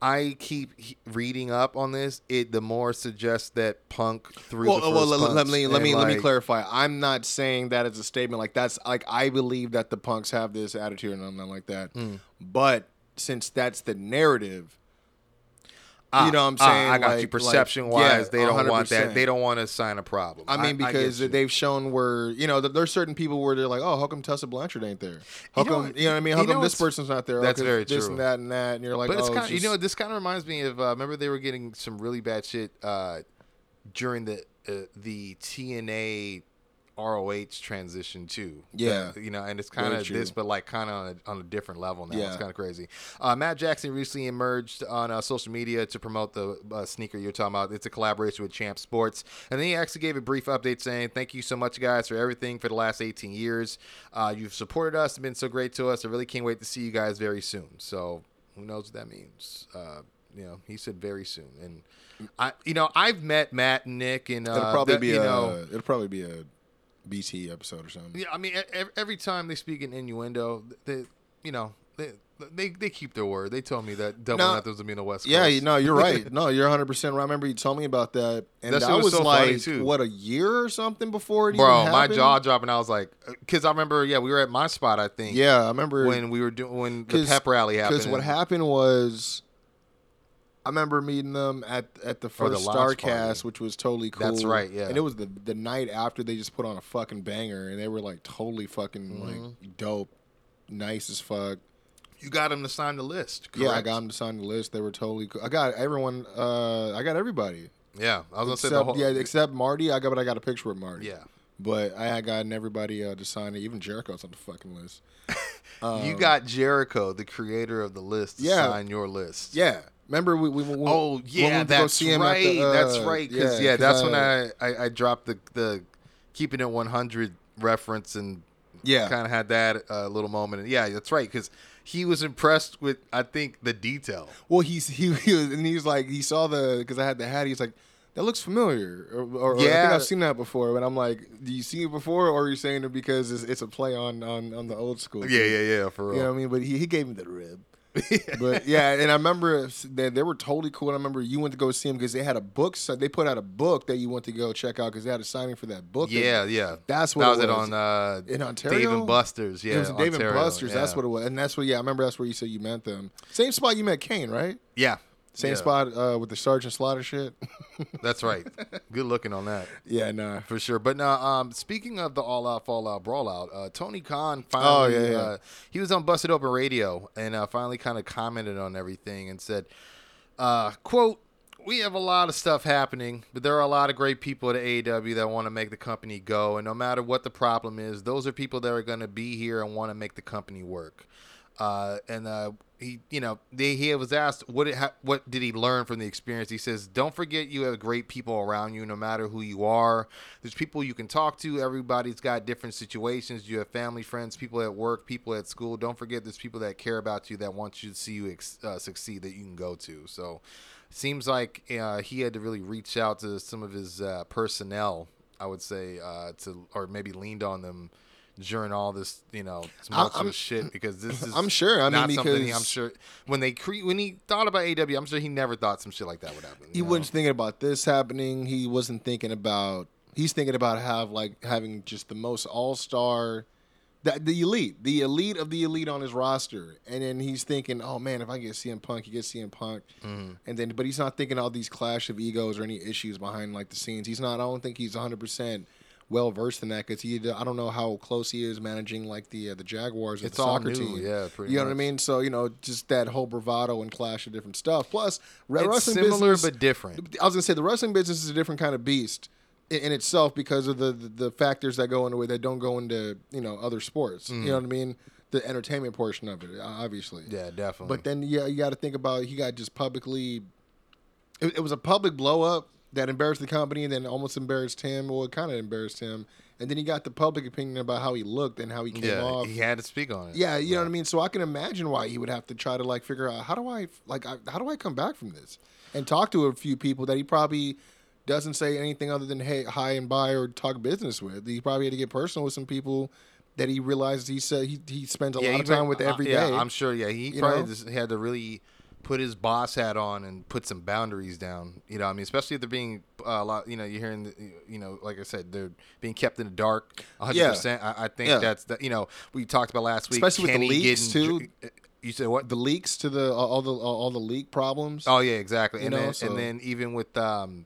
I keep reading up on this, it the more suggests that Punk threw well, well, let, let me let me let me clarify. I'm not saying that as a statement like that's like I believe that the punks have this attitude and nothing like that. Mm. But since that's the narrative, Ah, you know what I'm ah, saying? I got Like- you. Perception wise, like, they don't want that. They don't want to sign a problem. I mean, because you. they've shown where you know there's certain people where they're like, oh, how come Tessa Blanchard ain't there? How You know come what- you know what I mean? How come this person's not there? Oh, very this true. and that and that, and you're like, But it's oh, kind of, you know, this kind of reminds me of. Uh, remember, they were getting some really bad shit uh, during the uh, the TNA ROH transition too. Yeah. You know, and it's kind of this, but like kind of on a, on a different level now. Yeah. It's kind of crazy. Uh, Matt Jackson recently emerged on uh, social media to promote the uh, sneaker you're talking about. It's a collaboration with Champ Sports, and then he actually gave a brief update saying, "Thank you so much, guys, for everything for the last 18 years. Uh, you've supported us and been so great to us. I really can't wait to see you guys very soon." So who knows what that means? Uh, you know, he said very soon, and I, you know, I've met Matt and Nick, and uh, it'll probably the- be you a know, it'll probably be a BT episode or something. yeah, I mean, every time they speak in innuendo, they, you know, they they, they keep their word. They told me that double No. nothings would be in the West Yeah, Coast. you no, you're right. No, you're 100 percent right. I remember you told me about that, and That that, was was, so like what a year or something before it Bro, my jaw dropping. I was like, uh, because I remember, yeah, we were at my spot. I think. Yeah, I remember When we were doing when the pep rally happened. Because what happened was, I remember meeting them at at the Or the first Starcast, party. which was totally cool. That's right, yeah. And it was the the night after they just put on a fucking banger, and they were like totally fucking Mm-hmm. like dope, nice as fuck. You got them to sign the list. Yeah, I got them to sign the list. They were totally cool. I got everyone. Uh, I got everybody. Yeah, I was gonna say Except, the whole. yeah, except Marty. I got, but I got a picture with Marty. yeah. But I had gotten everybody uh, to sign it. Even Jericho's on the fucking list. you got Jericho, the creator of the list, to Um, Yeah. sign your list. Yeah. Remember we, we, we Oh when we yeah, went to go that's see him right. the, uh, that's right. Because yeah, 'cause, that's when uh, I, I I dropped the the keeping it 100 reference and Yeah. kind of had that uh, little moment. And yeah, that's right. Because he was impressed with I think the detail. Well, he's he, he was and he was like he saw the because I had the hat. He's like, that looks familiar, or, or, or I think I've seen that before. But I'm like, do you see it before, or are you saying it because it's, it's a play on, on on the old school? Yeah, yeah, yeah. For real. You know what I mean? But he, he gave me the rib. but yeah, and I remember they, they were totally cool. And I remember you went to go see them because they had a book. So they put out a book that you went to go check out because they had a signing for that book. yeah, yeah. That's what that it was it was. on uh, In Ontario? Dave and Buster's. Yeah, it was Dave and Ontario, Buster's. That's what it was, and that's what. Yeah, I remember that's where you said you met them. Same spot you met Kane, right? Yeah, Same Yeah, spot uh, with the Sergeant Slaughter shit. That's right. Good looking on that. yeah, nah. For sure. But now, um, speaking of the all out, fall out, brawl out, uh, Tony Khan Oh, finally, yeah, yeah. Uh, he was on Busted Open Radio and uh, finally kind of commented on everything and said, uh, quote, we have a lot of stuff happening, but there are a lot of great people at AEW that want to make the company go. And no matter what the problem is, those are people that are going to be here and want to make the company work. Uh, and uh, he, you know, they, he was asked what it ha- what did he learn from the experience. He says, "Don't forget you have great people around you, no matter who you are. There's people you can talk to. Everybody's got different situations. You have family, friends, people at work, people at school. Don't forget there's people that care about you that want you to see you ex- uh, succeed that you can go to. So, seems like uh, he had to really reach out to some of his uh, personnel. I would say uh, to or maybe leaned on them during all this, you know, tumultuous shit because this is I'm sure. I mean, not something he- because- I'm sure when they cre- when he thought about AW, I'm sure he never thought some shit like that would happen. he you know? wasn't thinking about this happening. He wasn't thinking about. He's thinking about have like having just the most all star, the, the elite, the elite of the elite on his roster, and then he's thinking, oh man, if I get CM Punk, he gets CM Punk, Mm-hmm. and then but he's not thinking all these clash of egos or any issues behind like the scenes. He's not. I don't think he's 100 percent well versed in that because he. I don't know how close he is managing like the uh, the Jaguars. Or It's the soccer new, team. yeah, pretty you know what I mean. So you know, just that whole bravado and clash of different stuff. Plus, It's wrestling similar business, but different. I was gonna say the wrestling business is a different kind of beast in, itself because of the, the the factors that go into it that don't go into you know other sports. You know what I mean? The entertainment portion of it, obviously. Mm-hmm. Yeah, definitely. But then yeah, you got to think about he got just publicly. It, it was a public blow up that embarrassed the company and then almost embarrassed him. Well, it kind of embarrassed him, and then he got the public opinion about how he looked and how he came yeah, off. he had to speak on it. Yeah, you know what I mean. So I can imagine why he would have to try to like figure out how do I like I, how do I come back from this and talk to a few people that he probably doesn't say anything other than hey hi and bye or talk business with. He probably had to get personal with some people that he realized he said he he spends a Yeah, lot of time been- with uh, every day. yeah, I'm sure. Yeah, he you probably know? just had to really put his boss hat on and put some boundaries down. You know, I mean, especially if they're being uh, a lot. You know, you're hearing, the, you know, like I said, they're being kept in the dark. 100. Yeah. percent I, I think Yeah. that's the. You know, we talked about last week, Especially with the leaks, getting too. dr- You said what? the leaks to the all all the all the leak problems. Oh yeah, exactly. You And know, then so- and then even with um,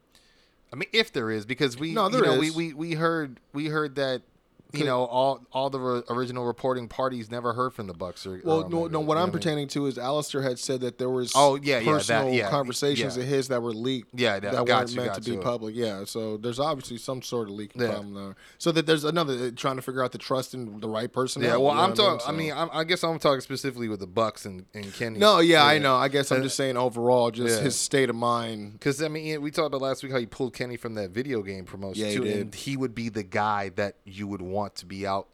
I mean, if there is, because we No, you there know, we, we we heard we heard that. You know, all all the re- original reporting parties never heard from the Bucks. Or, Well, or no, no. What I'm I mean? pertaining to is Alistair had said that there was Oh, yeah, yeah, that- personal yeah, conversations yeah. of his that were leaked. Yeah, that- that got weren't you, meant to be public. Yeah, so there's obviously some sort of leaking problem there. So that there's another uh, trying to figure out the trust in the right person. Yeah, well, I'm talking. I mean, I'm, I guess I'm talking specifically with the Bucks and, and Kenny. no, yeah, I know. I guess I'm Uh, just saying overall, just his state of mind. Because I mean, we talked about last week how he pulled Kenny from that video game promotion too, and he would be the guy that you would want to be out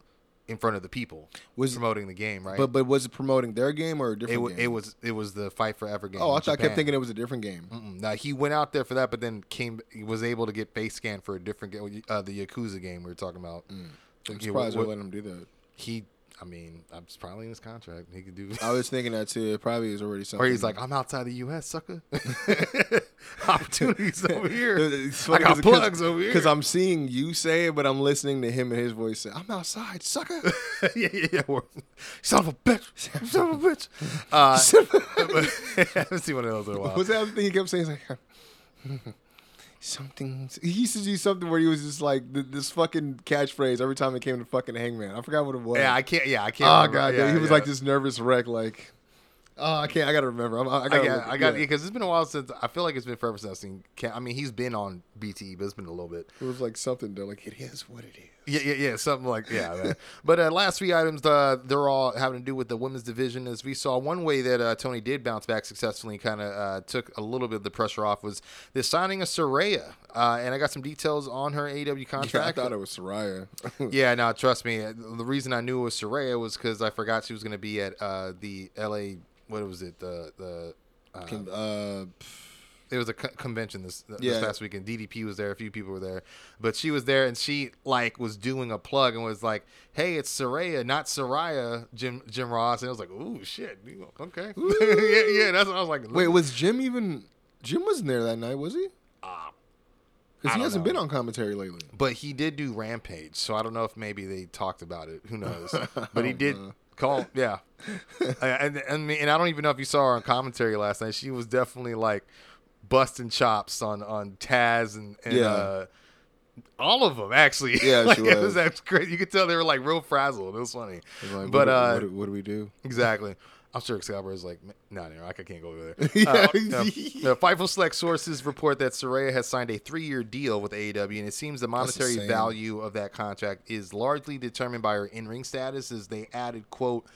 in front of the people Was- promoting the game, right? But but was it promoting their game or a it, different wa- game? it was it was the Fight Forever game. Oh, I thought I kept thinking it was a different game. Mm-mm. Now he went out there for that, but then came he was able to get face scan for a different game, uh, the Yakuza game we were talking about. I'm Yeah, surprised what- let him do that. He, I mean, I'm it's probably in his contract. He could do. I was thinking that too. It probably is already something. Or he's like, I'm outside the U.S., sucker. Opportunities over here. I got 'cause- plugs over here. Because I'm seeing you say it, but I'm listening to him and his voice say, "I'm outside, sucker." yeah, yeah, yeah. We're- Son of a bitch. Son of a bitch. Uh, I haven't seen one of those in a while. What's that thing he kept saying? He's like, something. He used to do something where he was just like th- this fucking catchphrase every time it came to fucking Hangman. I forgot what it was. Yeah, I can't. Yeah, I can't. Oh remember. god, yeah, he was yeah. like this nervous wreck. Like, oh, I can't. I gotta remember. I'm, I I gotta. got, I got, yeah. because it's been a while since I feel like it's been forever since I've seen. Ken- I mean, he's been on BTE, but it's been a little bit. It was like something though. Like it is what it is. Yeah, yeah, yeah, something like yeah. but uh, last three items, uh, they're all having to do with the women's division. As we saw, one way that uh, Tony did bounce back successfully, kind of uh, took a little bit of the pressure off, was the signing of Saraya. Uh, and I got some details on her AW Yeah, I contract. thought it was Soraya. Yeah, no, trust me. The reason I knew it was Saraya was because I forgot she was going to be at uh, the LA. What was it? The the. Uh, Can- uh, it was a co- convention this this Yeah. past weekend. DDP was there, a few people were there, but she was there and she like was doing a plug and was like, "Hey, it's Saraya, not Soraya." Jim Jim Ross, and I was like, "Ooh, shit, okay, yeah, yeah." That's what I was like. wait, was Jim even? Jim wasn't there that night, was he? Uh, Because he hasn't know. been on commentary lately. but he did do Rampage, so I don't know if maybe they talked about it. Who knows? But he did call, yeah. and, and and I don't even know if you saw her on commentary last night. She was definitely like busting chops on on Taz and, and Yeah. uh, all of them actually. Yeah, like, she it was was. that's great. You could tell they were like real frazzled. It was funny. It was like, but what, uh, what, what do we do? Exactly. I'm sure Excalibur is like, no, no, I can't go over there. Yeah. Uh, no. No, Fightful Select sources report that Saraya has signed a three-year deal with AEW, and it seems the monetary insane. value of that contract is largely determined by her in-ring status. As they added, "quote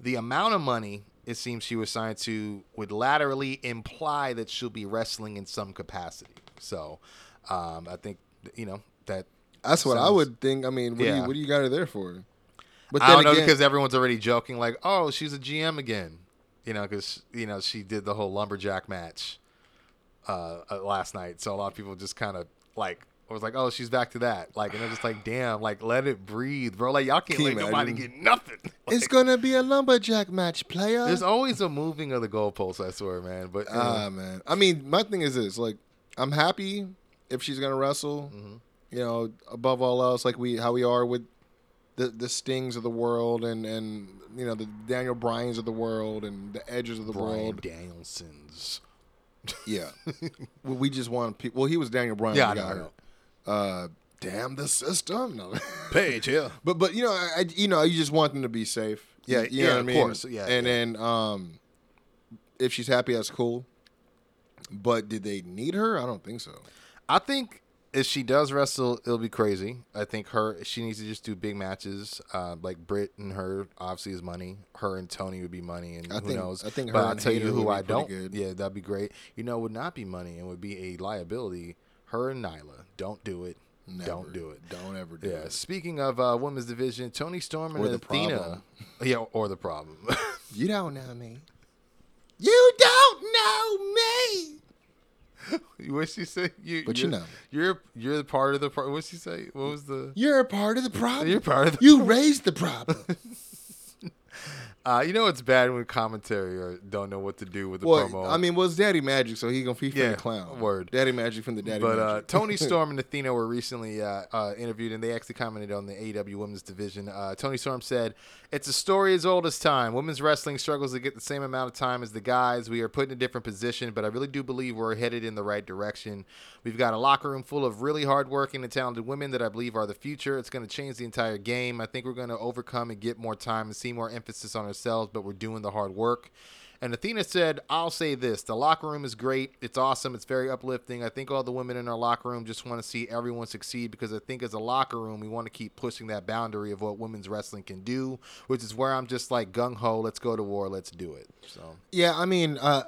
the amount of money it seems she was signed to would laterally imply that she'll be wrestling in some capacity. So, um, I think you know that. That's what I would think. I mean, what, do you, what do you got her there for? But I don't know again- because everyone's already joking like, "Oh, she's a GM again," you know, because you know she did the whole lumberjack match uh, uh, last night. So a lot of people just kind of like was like, "Oh, she's back to that." Like, and they're just like, "Damn, like let it breathe, bro." Like y'all can't Can let nobody get nothing. it's gonna be a lumberjack match, player. There's always a moving of the goalposts. I swear, man. But Ah man. I mean, my thing is this: like, I'm happy if she's gonna wrestle. Mm-hmm. You know, above all else, like we how we are with the the Stings of the world and and you know the Daniel Bryans of the world and the Edges of the Brian world. Danielson's. Yeah, we we just want people. Well, he was Daniel Bryan. Yeah, I know, I. Uh, damn the system. No. Page, yeah. But but you know I, you know you just want them to be safe. Yeah, you yeah, know what I of mean? course, yeah, And yeah. then um, if she's happy, that's cool. But did they need her? I don't think so. I think if she does wrestle, it'll be crazy. I think her she needs to just do big matches. Uh, like Britt and her obviously is money. Her and Tony would be money, and I who think- knows? I think but I'll tell you who I don't. good. Yeah, that'd be great. You know, would not be money and would be a liability. Her and Nyla, don't do it. Never. Don't do it. Don't ever do Yeah. it. Speaking of uh, women's division, Toni Storm and Or the Athena. problem. Yeah, or the problem. You don't know me. You don't know me. what she say? You, But you know. you're you're the part of the part. What she say? What was the? You're a part of the problem. You're part of the You raised the problem. Uh, you know it's bad when commentary or don't know what to do with the well, promo. I mean, well, it's Daddy Magic, so he gonna be Yeah, the clown. word. Daddy Magic from the Daddy but uh, Toni Storm and Athena were recently uh, uh, interviewed, and they actually commented on the AEW Women's Division. Uh, Toni Storm said, "It's a story as old as time. Women's wrestling struggles to get the same amount of time as the guys. We are put in a different position, but I really do believe we're headed in the right direction. We've got a locker room full of really hardworking and talented women that I believe are the future. It's going to change the entire game. I think we're going to overcome and get more time and see more emphasis on ourselves, but we're doing the hard work." And Athena said, I'll say this the locker room is great. It's awesome. It's very uplifting. I think all the women in our locker room just want to see everyone succeed because I think as a locker room, we want to keep pushing that boundary of what women's wrestling can do, which is where I'm just like gung ho, let's go to war, let's do it. So, Yeah, I mean, uh,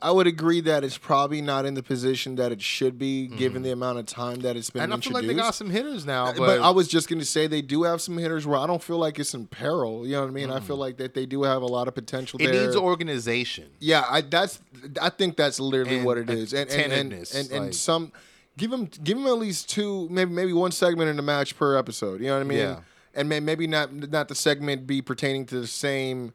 I would agree that it's probably not in the position that it should be, given the amount of time that it's been Mm-hmm. and I feel like they got some hitters now, but, but, I was just going to say they do have some hitters where I don't feel like it's in peril. You know what I mean? I feel like that they do have a lot of potential. Mm. it there. needs organization. Yeah, I that's I think that's literally And what it is, and and and, attentiveness, and, and like- some give them give them at least two, maybe maybe one segment in the match per episode. You know what I mean? Yeah. And may, maybe not not the segment be pertaining to the same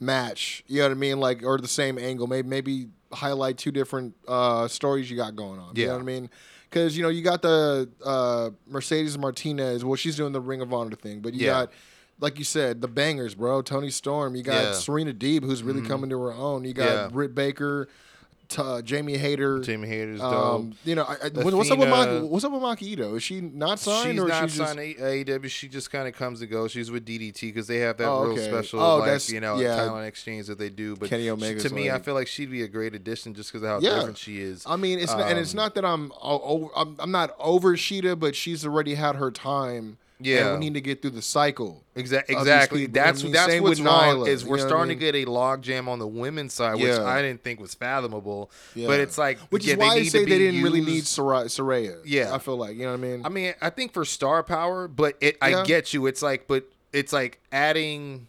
match. You know what I mean? Like or the same angle. Maybe maybe highlight two different uh, stories you got going on. You Yeah. know what I mean? Because you know you got the uh, Mercedes Martinez. Well, she's doing the Ring of Honor thing, but you Yeah. got. Like you said, the bangers, bro. Toni Storm. You got Yeah. Mm-hmm. Serena Deeb, who's really coming to her own. You got Yeah. Britt Baker, t- uh, Jamie Hayter. Jamie Hayter's dope. Um, you know, I, I, what's up with Maki, what's up with Maki Ito? Is she not signed She's or not she's just? signed to AEW. She just kind of comes and goes. She's with DDT because they have that Oh, real okay. special, Oh, like you know, yeah. talent exchange that they do. But Kenny she- to me, I feel like she'd be a great addition just because of how Yeah. different she is. I mean, it's not, and it's Um, not that I'm, I'm I'm not over Shida, but she's already had her time. Yeah. and we need to get through the cycle. Exactly. Exactly. people. I That's mean, that's what's wrong Nyla, is we're know what I starting mean? to get a log jam on the women's side, which I didn't think was fathomable. Yeah. But it's like, which yeah, is why they I say they didn't really need used- Soraya. Soraya. Yeah. I feel like you know what I mean. I mean, I think for star power, but it, I Yeah. get you. It's like, but it's like adding.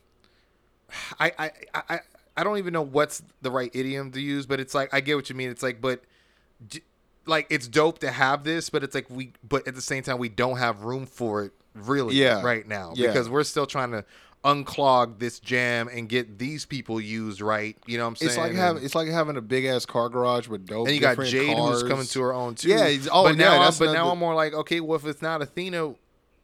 I, I I I I don't even know what's the right idiom to use, but it's like I get what you mean. It's like, but d- like it's dope to have this, but it's like we, but at the same time we don't have room for it really Yeah. right now Yeah. because we're still trying to unclog this jam and get these people used right. You know what I'm saying? it's like having it's like having a big ass car garage with dope. and you got Jade cars. who's coming to her own too. Yeah, he's- oh, but yeah, now, I'm, but now another- I'm more like, okay, well, if it's not Athena,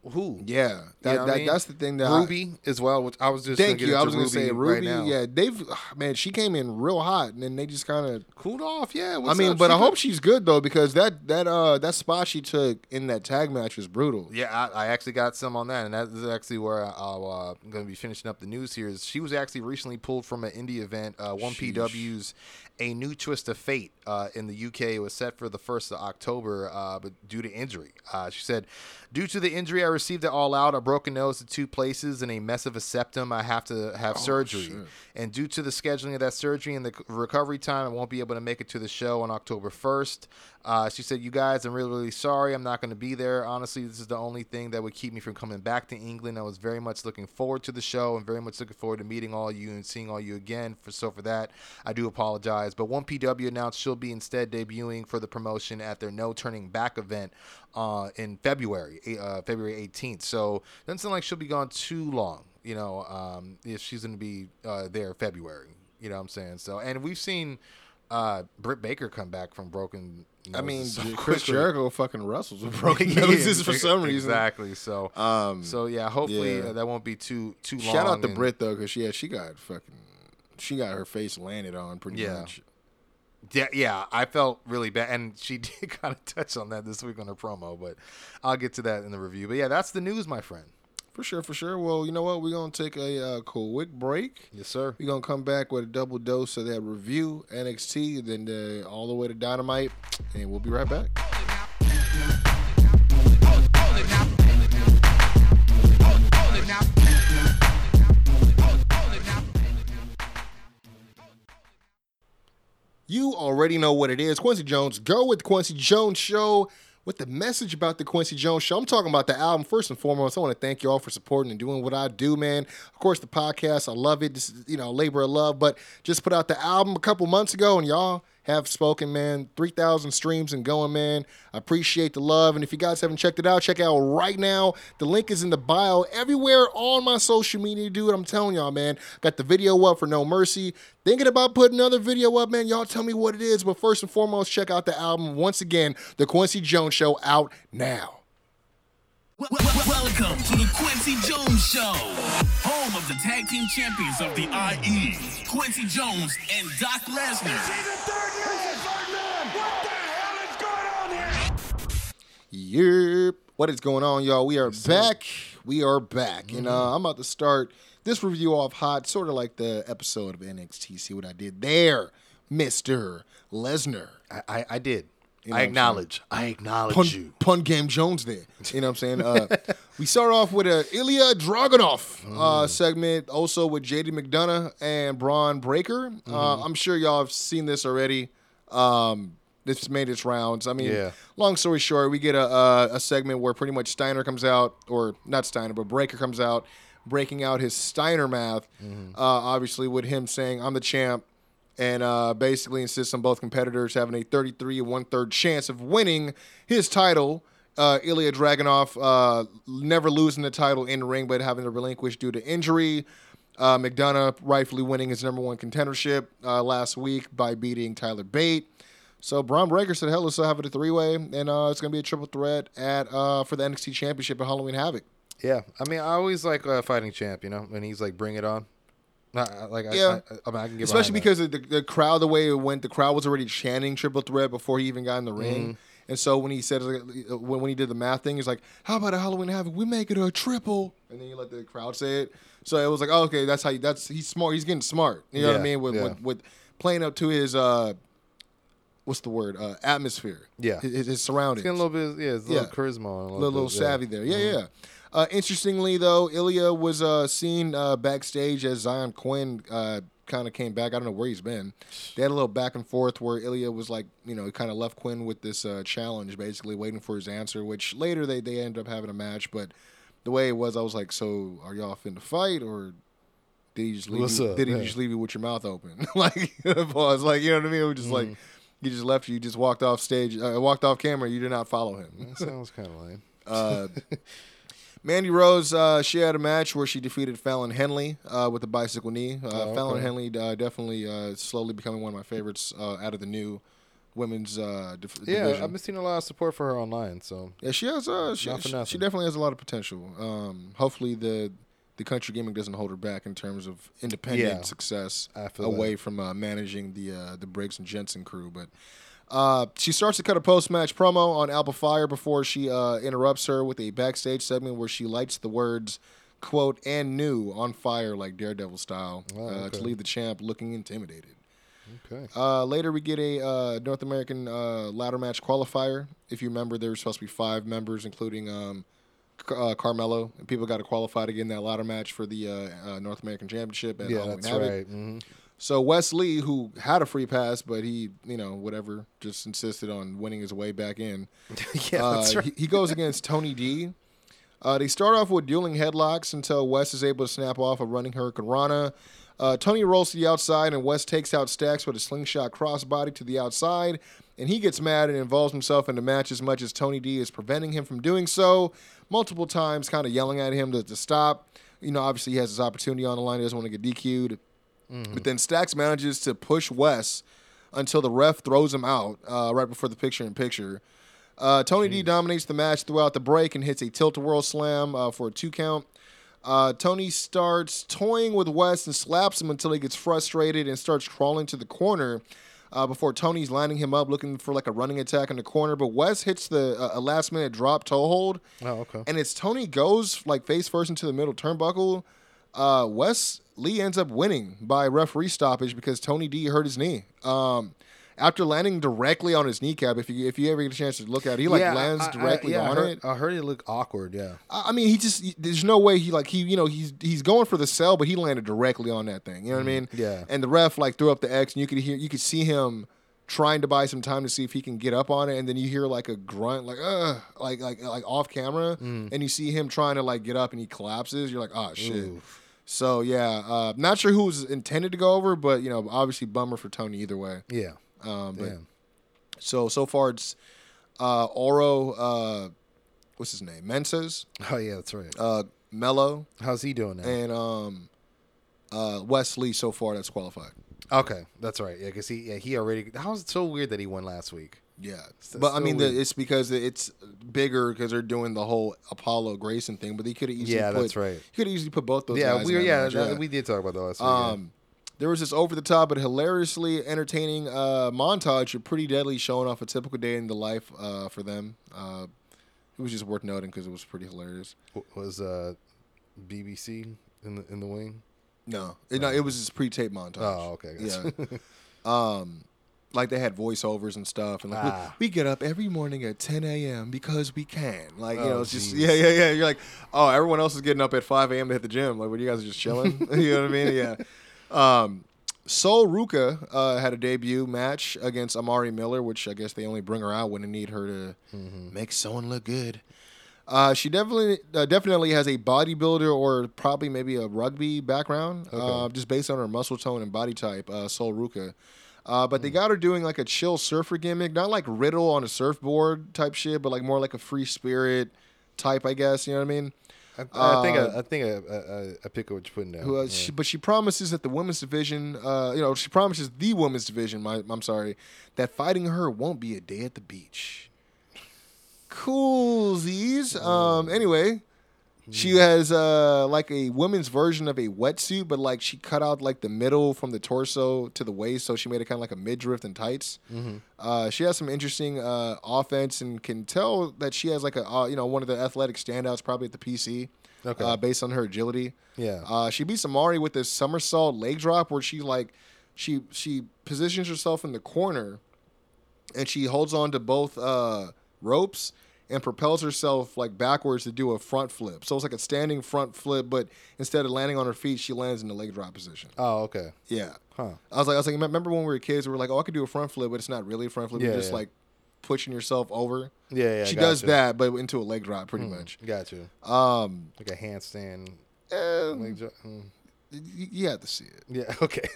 who? Yeah, that, You know that I mean? that's the thing that I- Ruby as well, which I was just Thank you. I was going to say Ruby right yeah, they've man, she came in real hot, and then they just kind of. cooled off. Yeah, I mean, up? but She I hope she's good though because that that uh that spot she took in that tag match was brutal. Yeah, I, I actually got some on that, and that is actually where I, I'll, uh, I'm going to be finishing up the news here. Is she was actually recently pulled from an indie event, uh, 1PW's A New Twist of Fate uh, in the UK. It was set for the first of October, uh, but due to injury, uh, she said, "Due to the injury I received it all out, a broken nose in two places, and a mess of a septum. I have to have surgery. shit. And due to the scheduling of that surgery and the recovery time, I won't be able to make it to the show on October 1st. Uh, she said, You guys, I'm really, really sorry. I'm not going to be there. Honestly, this is the only thing that would keep me from coming back to England. I was very much looking forward to the show and very much looking forward to meeting all you and seeing all you again. For, so, for that, I do apologize. But 1PW announced she'll be instead debuting for the promotion at their No Turning Back event uh, in February, uh, February 18th. So, doesn't sound like she'll be gone too long you know, um, if she's going to be uh, there February. You know what I'm saying? So, and we've seen uh, Britt Baker come back from broken. I mean, so Chris quickly. Jericho fucking wrestles with broken noses for some reason. Exactly. So, Um, so yeah, hopefully yeah. uh, that won't be too too long. Shout out to and- Britt though, because yeah, she got fucking, she got her face landed on pretty Yeah. much. Yeah, yeah, I felt really bad, and she did kind of touch on that this week on her promo, but I'll get to that in the review. But yeah, that's the news, my friend. For sure, for sure. Well, you know what? We're gonna take a uh, quick break. Yes, sir. We're gonna come back with a double dose of that review NXT, then uh, all the way to Dynamite, and we'll be right back. You already know what it is. Quincy Jones, go with the Quincy Jones Show with the message about the Quincy Jones Show. I'm talking about the album first and foremost. I want to thank you all for supporting and doing what I do, man. Of course, the podcast, I love it. This is, you know, labor of love, but just put out the album a couple months ago, and y'all have spoken, man. 3,000 streams and going, man. I appreciate the love. And if you guys haven't checked it out, check it out right now. The link is in the bio everywhere on my social media, dude. I'm telling y'all, man. Got the video up for No Mercy. Thinking about putting another video up, man. Y'all tell me what it is. But first and foremost, check out the album. Once again, The Quincy Jones Show out now. Wel- wel- Welcome to the Quincy Jones Show, home of the tag team champions of the IE, Quincy Jones and Doc Lesnar. What the hell is going on here? Yep. What is going on, y'all? We are back. We are back. And uh, I'm about to start this review off hot, sort of like the episode of NXT. See what I did there, Mr. Lesnar. I, I, I did. Know I acknowledge. I acknowledge Pun, you. pun game Jones there. You know what I'm saying? Uh, we start off with a Ilya Dragunov Mm. uh, segment, also with JD McDonagh and Bron Breakker. Uh, Mm-hmm. I'm sure y'all have seen this already. Um, this made its rounds. I mean, Yeah. long story short, we get a, a a segment where pretty much Steiner comes out, or not Steiner, but Breakker comes out, breaking out his Steiner math. Uh, obviously, with him saying, "I'm the champ." And uh, basically insists on both competitors having a 33 and one third chance of winning his title. Uh, Ilya Dragunov uh, never losing the title in the ring, but having to relinquish due to injury. Uh, McDonagh rightfully winning his number one contendership uh, last week by beating Tyler Bate. So Bron Breakker said, "Hell, let's have it a three way, and uh, it's gonna be a triple threat at uh, for the NXT Championship at Halloween Havoc." Yeah, I mean, I always like uh, fighting champ. You know, when he's like, "Bring it on." Like, I- Yeah. I, I, mean, I can get especially because of the, the crowd, the way it went, the crowd was already chanting triple threat before he even got in the Mm-hmm. ring. And so when he said when when he did the math thing, he's like, "How about a Halloween Havoc? We make it a triple." And then you let the crowd say it. So it was like, oh, "Okay, that's how you, that's he's smart. He's getting smart." You know what I mean? With, yeah. with with playing up to his uh, what's the word? Uh, atmosphere. Yeah. his, his surroundings. Getting a little bit, yeah, it's a little Yeah. charisma, a little, little, little yeah. Mm-hmm. savvy there. Yeah, yeah. Uh, interestingly, though, Ilya was uh, seen uh, backstage as Xyon Quinn uh, kind of came back. I don't know where he's been. They had a little back and forth where Ilya was like, you know, he kind of left Quinn with this uh, challenge, basically waiting for his answer. Which later they they ended up having a match, but the way it was, I was like, so are y'all finna fight or? Did he just leave? What's you, up? Did he Yeah. just leave you with your mouth open? like pause. Like you know what I mean? It was just like Mm-hmm. he just left you. Just walked off stage. Uh, walked off camera. You did not follow him. That sounds kind of lame. Mandy Rose, uh, she had a match where she defeated Fallon Henley uh, with a bicycle knee. Uh, Oh, Fallon. Henley uh, definitely uh, slowly becoming one of my favorites uh, out of the new women's uh, dif- Yeah, division. I've been seeing a lot of support for her online. So yeah, she has. Uh, she, she, she definitely has a lot of potential. Um, hopefully, the the country gaming doesn't hold her back in terms of independent Yeah, success away from uh, managing the uh, the Briggs and Jensen crew. But uh, she starts to cut a post match promo on Alba Fyre before she uh, interrupts her with a backstage segment where she lights the words "quote" and "new" on fire like Daredevil style Oh, uh, to leave the champ looking intimidated. okay, Uh, later, we get a uh, North American uh, ladder match qualifier. If you remember, there were supposed to be five members, including um, uh, Carmelo, and people got to qualify to get in that ladder match for the North American Championship. Yeah, Halloween that's Havoc. right. hmm So Wes Lee, who had a free pass, but he, you know, whatever, just insisted on winning his way back in. yeah, Uh, that's right. he, he goes against Tony D. Uh, they start off with dueling headlocks until Wes is able to snap off a running hurricanrana. Uh, Tony rolls to the outside, and Wes takes out Stacks with a slingshot crossbody to the outside. And he gets mad and involves himself in the match as much as Tony D is preventing him from doing so, multiple times, kind of yelling at him to, to stop. You know, obviously he has his opportunity on the line. He doesn't want to get DQ'd. But then Stacks manages to push Wes until the ref throws him out uh, right before the picture in picture. Uh, Tony D dominates the match throughout the break and hits a tilt a whirl slam uh, for a two count. Uh, Tony starts toying with Wes and slaps him until he gets frustrated and starts crawling to the corner. Uh, before Tony's lining him up, looking for like a running attack in the corner, but Wes hits the uh, a last minute drop toe hold, Oh, okay. and it's Tony goes like face first into the middle turnbuckle. Uh, Wes Lee ends up winning by referee stoppage because Tony D hurt his knee. Um, after landing directly on his kneecap, if you if you ever get a chance to look at it, he like yeah, lands I- I- directly yeah, I on heard, it. I heard it look awkward. Yeah. I I mean, he just he- there's no way he like he you know he's he's going for the cell, but he landed directly on that thing. You know what I mean? yeah. And the ref like threw up the X, and you could hear you could see him trying to buy some time to see if he can get up on it, and then you hear like a grunt, like uh, like like like off camera, and you see him trying to like get up, and he collapses. You're like, oh shit. Oof. So yeah, uh, not sure who was intended to go over, but you know, obviously bummer for Tony either way. Yeah. Um, but Damn. so so far it's uh, Oro, uh, what's his name, Mensah, Oh yeah, that's right. uh, Melo, How's he doing now? and um, uh, Wes Lee so far that's qualified. okay, that's right. Yeah, because he yeah he already. How's it so weird that he won last week. Yeah, That's but I mean, the, it's because it's bigger because they're doing the whole Apollo Grayson thing. But they could have easily Yeah, put, that's right. He could have easily put both those. yeah, we Yeah, that match, we did talk about that last week. yeah. Um, there was this over the top but hilariously entertaining uh, montage of Pretty Deadly showing off a typical day in the life uh, for them. Uh, it was just worth noting because it was pretty hilarious. Was uh, BBC in the in the wing? No, it, no, it was just pre-tape montage. Oh, okay. Yeah. um, like they had voiceovers and stuff, and like we- Ah. we, get up every morning at 10 a.m. because we can. Like you Oh, know, it's just yeah, yeah, yeah. You're like, oh, everyone else is getting up at 5 a.m. to hit the gym. Like, what you guys are just chilling? you know what I mean? Yeah. Um, Sol Ruka uh, had a debut match against Amari Miller, which I guess they only bring her out when they need her to Mm-hmm. make someone look good. Uh, she definitely uh, definitely has a bodybuilder or probably maybe a rugby background, uh, just based on her muscle tone and body type. Uh, Sol Ruka. Uh, but they Hmm. got her doing like a chill surfer gimmick, not like Riddle on a surfboard type shit, but like more like a free spirit type, I guess. You know what I mean? I, I think Uh, I, I think I, I, I pick up what you're putting down. Who, uh, Yeah. she, but she promises that the women's division, uh, you know, she promises the women's division. My, I'm sorry, that fighting her won't be a day at the beach. Coolsies. Um. Anyway, she has uh like a women's version of a wetsuit, but like she cut out like the middle from the torso to the waist, so she made it kind of like a midriff and tights. Uh, she has some interesting uh offense and can tell that she has like a uh, you know one of the athletic standouts probably at the PC. Okay. Uh, based on her agility. Yeah. Uh, she beats Amari with this somersault leg drop where she like she she positions herself in the corner and she holds on to both uh, ropes and propels herself like backwards to do a front flip. So it's like a standing front flip, but instead of landing on her feet, she lands in the leg drop position. oh, okay. Yeah. Huh. I was like, I was like, remember when we were kids? We were like, oh, I could do a front flip, but it's not really a front flip. Yeah, You're just yeah. like pushing yourself over. Yeah, yeah. she does that, but into a leg drop, pretty much. Got you. Um, Like a handstand. eh, leg drop. Mm. you have to see it. Yeah. Okay.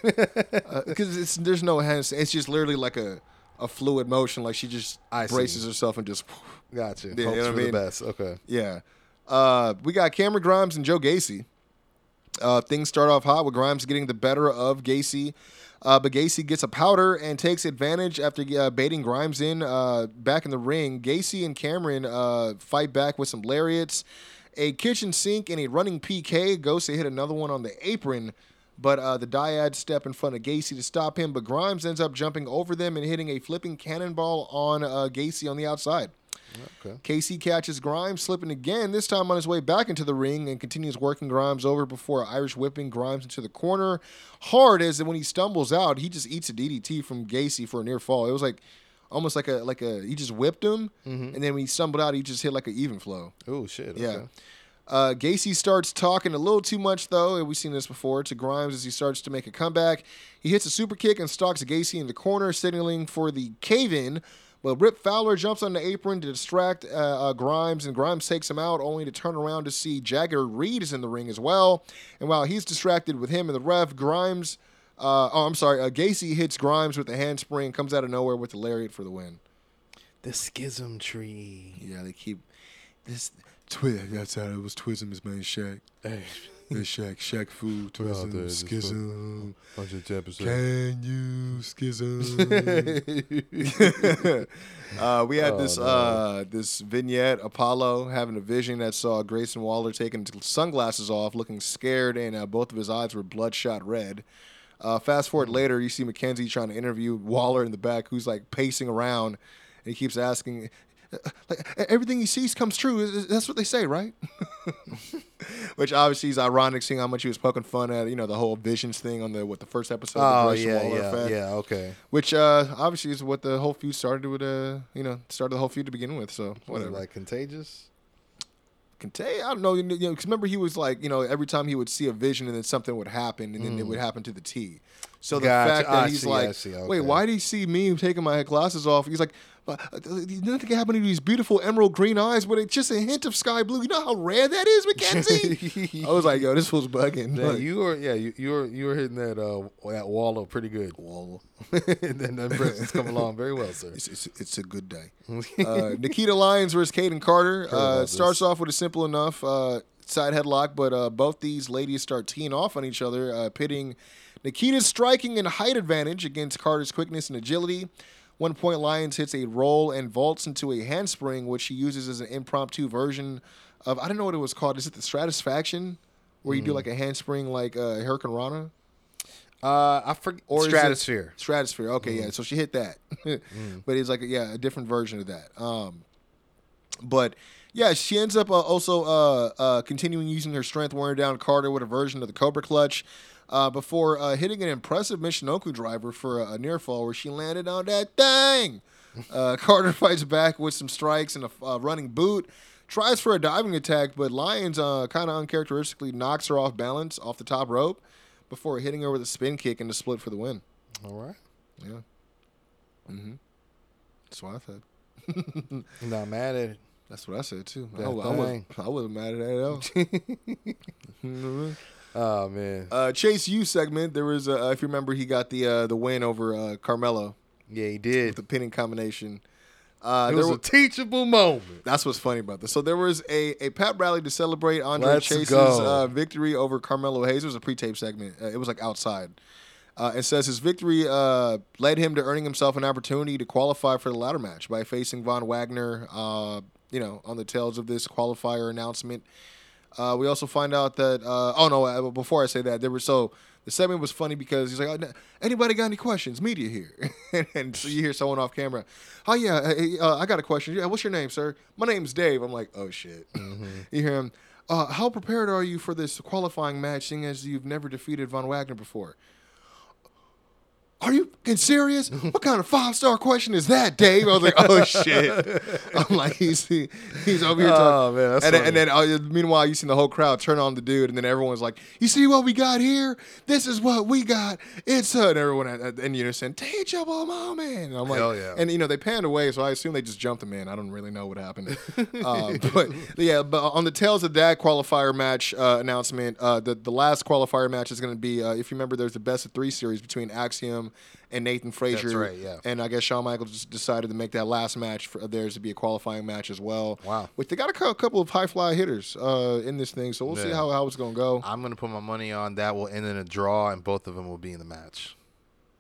because it's there's no hands. It's just literally like a, a fluid motion. Like she just I see. braces herself and just Got you. Yeah, you know I mean? the best. Okay. yeah. Uh, we got Cameron Grimes and Joe Gacy. Uh, things start off hot with Grimes getting the better of Gacy. Uh, but Gacy gets a powder and takes advantage after uh, baiting Grimes in uh, back in the ring. Gacy and Cameron uh, fight back with some lariats, a kitchen sink, and a running PK. Goes to hit another one on the apron, but uh, the Dyad step in front of Gacy to stop him. But Grimes ends up jumping over them and hitting a flipping cannonball on uh, Gacy on the outside. Okay. Gacy catches Grimes slipping again, this time on his way back into the ring, and continues working Grimes over before Irish whipping Grimes into the corner. Hard as when he stumbles out, he just eats a DDT from Gacy for a near fall. It was like almost like a like a he just whipped him, and then when he stumbled out, he just hit like an even flow. Oh shit. Yeah. Uh, Gacy starts talking a little too much, though, and we've seen this before, to Grimes as he starts to make a comeback. He hits a super kick and stalks Gacy in the corner, signaling for the cave in. But Rip Fowler jumps on the apron to distract uh, uh, Grimes, and Grimes takes him out, only to turn around to see Jagger Reid is in the ring as well. And while he's distracted with him and the ref, Grimes, uh, oh, I'm sorry, uh, Gacy hits Grimes with a handspring, comes out of nowhere with the lariat for the win. The schism tree. Yeah, they keep this. Twi- that's how it was. Twism is man Shaq. Hey, The Shaq, Shaq Fu, there, Twism, just Schism. hundred ten percent. Can you schism? uh, we had this uh, this vignette, Apollo having a vision that saw Grayson Waller taking sunglasses off, looking scared, and uh, both of his eyes were bloodshot red. Uh, fast forward later, you see McKenzie trying to interview Waller in the back, who's like pacing around, and he keeps asking, like everything he sees comes true. That's what they say, right? Which obviously is ironic, seeing how much he was poking fun at, you know, the whole visions thing on the what the first episode. of the Oh yeah, Waller yeah, effect yeah. Okay. which uh, obviously is what the whole feud started with. Uh, you know, started the whole feud to begin with. So whatever. like contagious? Conte, I don't know. You know, 'cause remember he was like, you know, every time he would see a vision and then something would happen and then it would happen to the T. So the Mm. Gotcha. fact that I he's see, like, see, wait, why did he see me taking my glasses off? He's like, nothing can happen to these beautiful emerald green eyes, but it's just a hint of sky blue. You know how rare that is, McKenzie? I was like, yo, this fool's bugging. Yeah, Like, you were yeah, you, you were you were hitting that uh that Waller pretty good. Waller. and then the impressions come along very well, sir. It's, it's, it's a good day. uh, Nikita Lyons versus Kayden Carter. Uh, starts off with a simple enough uh, side headlock, but uh, both these ladies start teeing off on each other, uh, pitting Nikita's striking and height advantage against Carter's quickness and agility. One point, Lyons hits a roll and vaults into a handspring, which he uses as an impromptu version of I don't know what it was called. Is it the Stratusfaction, where you Hmm. do like a handspring like uh, hurricanrana? Uh I forget Or is it- Stratusphere. Stratusphere. Okay, yeah. So she hit that, but it's like yeah, a different version of that. Um, but yeah, she ends up uh, also uh, uh, continuing using her strength, wearing down Carter with a version of the Cobra Clutch. Uh, before uh, hitting an impressive Michinoku driver for a, a near fall where she landed on that thing. Uh, Carter fights back with some strikes and a uh, running boot. Tries for a diving attack, but Lyons uh, kind of uncharacteristically knocks her off balance off the top rope before hitting her with a spin kick and a split for the win. All right. Yeah. Mm-hmm. That's what I said. Not mad at it. That's what I said too. I, I, wasn't. I wasn't mad at that at all. Oh man. uh, Chase U segment. There was, uh, if you remember, he got the uh, the win over uh, Carmelo, Yeah, he did. the pinning combination. Uh, It there was wa- a teachable moment. that's what's funny about this. So there was a, a pep rally to celebrate Andre Let's Chase's uh, victory over Carmelo Hayes. It was a pre-tape segment. Uh, it was like outside. Uh, it says his victory uh, led him to earning himself an opportunity to qualify for the ladder match by facing Von Wagner. Uh, you know, on the tails of this qualifier announcement. Uh, we also find out that uh, oh no, uh, before I say that, there was so the segment was funny because he's like, "Oh, anybody got any questions? Media here, and, and so you hear someone off camera. Oh yeah, hey, uh, I got a question. Yeah, what's your name, sir? My name's Dave. I'm like, oh shit. you hear him. Uh, how prepared are you for this qualifying match, seeing as you've never defeated Von Wagner before? Are you fucking serious? What kind of five star question is that, Dave? I was like, oh shit. I'm like, he's he, he's over here Oh, man, that's and, then, and then uh, meanwhile, you see the whole crowd turn on the dude, and then everyone's like, "You see what we got here? This is what we got. It's a." And everyone at uh, in unison, "Teachable moment." And I'm like, Hell yeah. And you know they panned away, so I assume they just jumped the man. I don't really know what happened. uh, but yeah, but on the tails of that qualifier match uh, announcement, uh, the the last qualifier match is going to be, uh, if you remember, there's the best of three series between Axiom and Nathan Frazer. right, yeah. And I guess Shawn Michaels just decided to make that last match for of theirs to be a qualifying match as well. Wow. Which they got a cou- couple of high fly hitters uh, in this thing, so we'll see how, how it's going to go. I'm gonna put my money on that will end in a draw, and both of them will be in the match.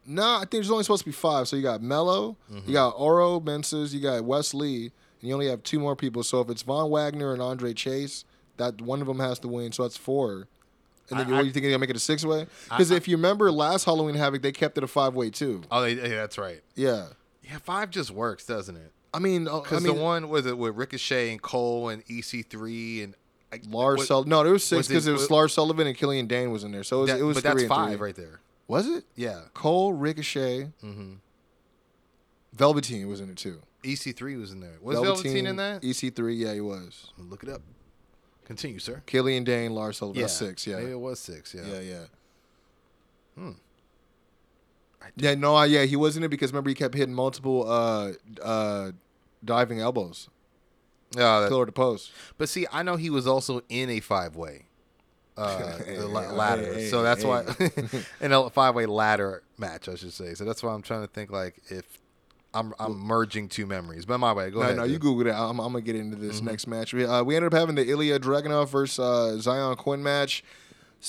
No, I think there's only supposed to be five. So you got Melo, Mm-hmm. you got Oro Mensah, you got Wes Lee, and you only have two more people. So if it's Von Wagner and Andre Chase, that one of them has to win. So that's four. And then I- you, I- you think they're gonna make it a six way? Because if you remember last Halloween Havoc, they kept it a five way too. Oh, they, yeah, that's right. Yeah, Yeah, five just works, doesn't it? I mean, uh, I Because mean, the one was it with Ricochet and Cole and EC3 and like, Lars what- Sullivan. No, there was six was it- because it, was Lars Sullivan and Killian Dain was in there. So it was, that- it was but that's five right there. Was it Yeah. Cole Ricochet? Mm-hmm. Velveteen was in it too. EC3 E was in there. Was Velveteen in that? EC3, yeah, he was. Look it up. Continue, sir. Killian Dain, Lars Sullivan. That's six, yeah. Maybe it was six. Yeah. Yeah, yeah. Hmm. Yeah, no, I- yeah, he wasn't it because remember he kept hitting multiple uh uh diving elbows, Yeah, pillar to post. but see, I know he was also in a five way uh, Hey, the la- hey, ladder, hey, so that's hey. why in a five way ladder match, I should say. So that's why I'm trying to think like if I'm I'm merging two memories. But my way, go no, ahead. no, you dude. Google that. I'm, I'm gonna get into Mm-hmm. this next match. We, uh, we ended up having the Ilya Dragunov versus uh, Zion Quinn match.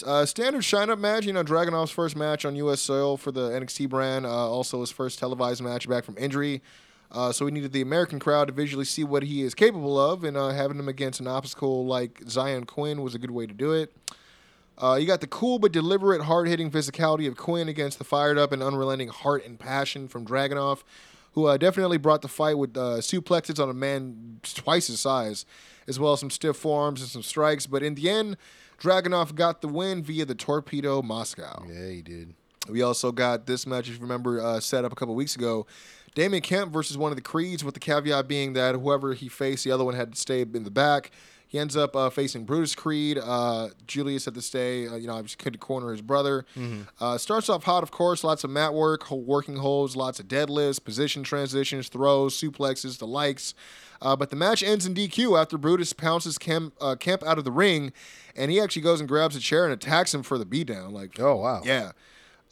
Uh, standard shine up match. You know, Dragunov's first match on U.S. soil for the NXT brand. Uh, also his first televised match back from injury. Uh, so we needed the American crowd to visually see what he is capable of, and uh, having him against an obstacle like Zion Quinn was a good way to do it. Uh, you got the cool but deliberate, hard hitting physicality of Quinn against the fired up and unrelenting heart and passion from Dragunov, who uh, definitely brought the fight with uh, suplexes on a man twice his size, as well as some stiff forearms and some strikes. But in the end, Dragunov got the win via the Torpedo Moscow. Yeah, he did. We also got this match, if you remember, uh, set up a couple weeks ago. Damon Kemp versus one of the Creeds, with the caveat being that whoever he faced, the other one had to stay in the back. He ends up uh, facing Brutus Creed. Uh, Julius at to stay, uh, you know, I obviously couldn't corner his brother. Uh, starts off hot, of course, lots of mat work, working holds, lots of deadlifts, position transitions, throws, suplexes, the likes. Uh, but the match ends in DQ after Brutus pounces Kemp, uh, Kemp out of the ring, and he actually goes and grabs a chair and attacks him for the beatdown. Like, Oh wow. yeah.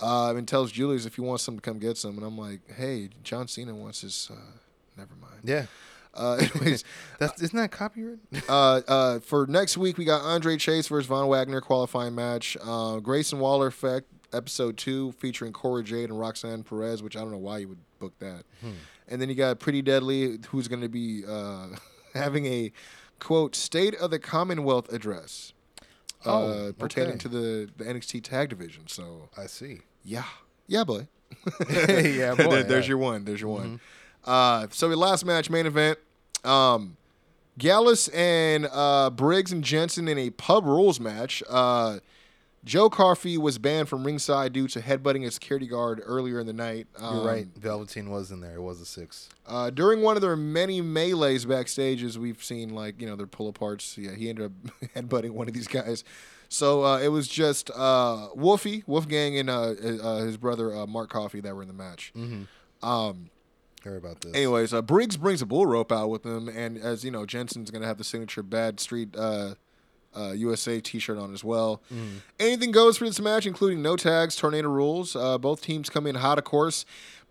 Uh, and tells Julius if he wants some to come get some. And I'm like, hey, John Cena wants his. Uh, never mind. Yeah. Uh, anyways, That's isn't that copyright? uh, uh, for next week, we got Andre Chase versus Von Wagner qualifying match. Uh, Grayson Waller effect episode two featuring Cora Jade and Roxanne Perez, which I don't know why you would book that. And then you got Pretty Deadly, who's going to be uh, having a quote State of the Commonwealth address. Uh, Oh, pertaining okay. to the, the NXT tag division. So I see. yeah, yeah, boy. yeah, boy. There- there's yeah. Mm-hmm. your one. There's your one. Uh, so the last match, main event, um, Gallus and uh, Briggs and Jensen in a pub rules match. Uh, Joe Coffey was banned from ringside due to headbutting a security guard earlier in the night. You're Um, right. Velveteen was in there. It was a six. Uh, during one of their many melees backstage, as we've seen, like you know, their pull aparts. Yeah, he ended up headbutting one of these guys. So uh, it was just uh, Wolfie, Wolfgang, and uh, uh, his brother uh, Mark Coffey that were in the match. Um, Heard about this. Anyways, uh, Briggs brings a bull rope out with him, and as you know, Jensen's gonna have the signature Bad Street uh, uh, USA T-shirt on as well. Anything goes for this match, including no tags, tornado rules. Uh, both teams come in hot, of course.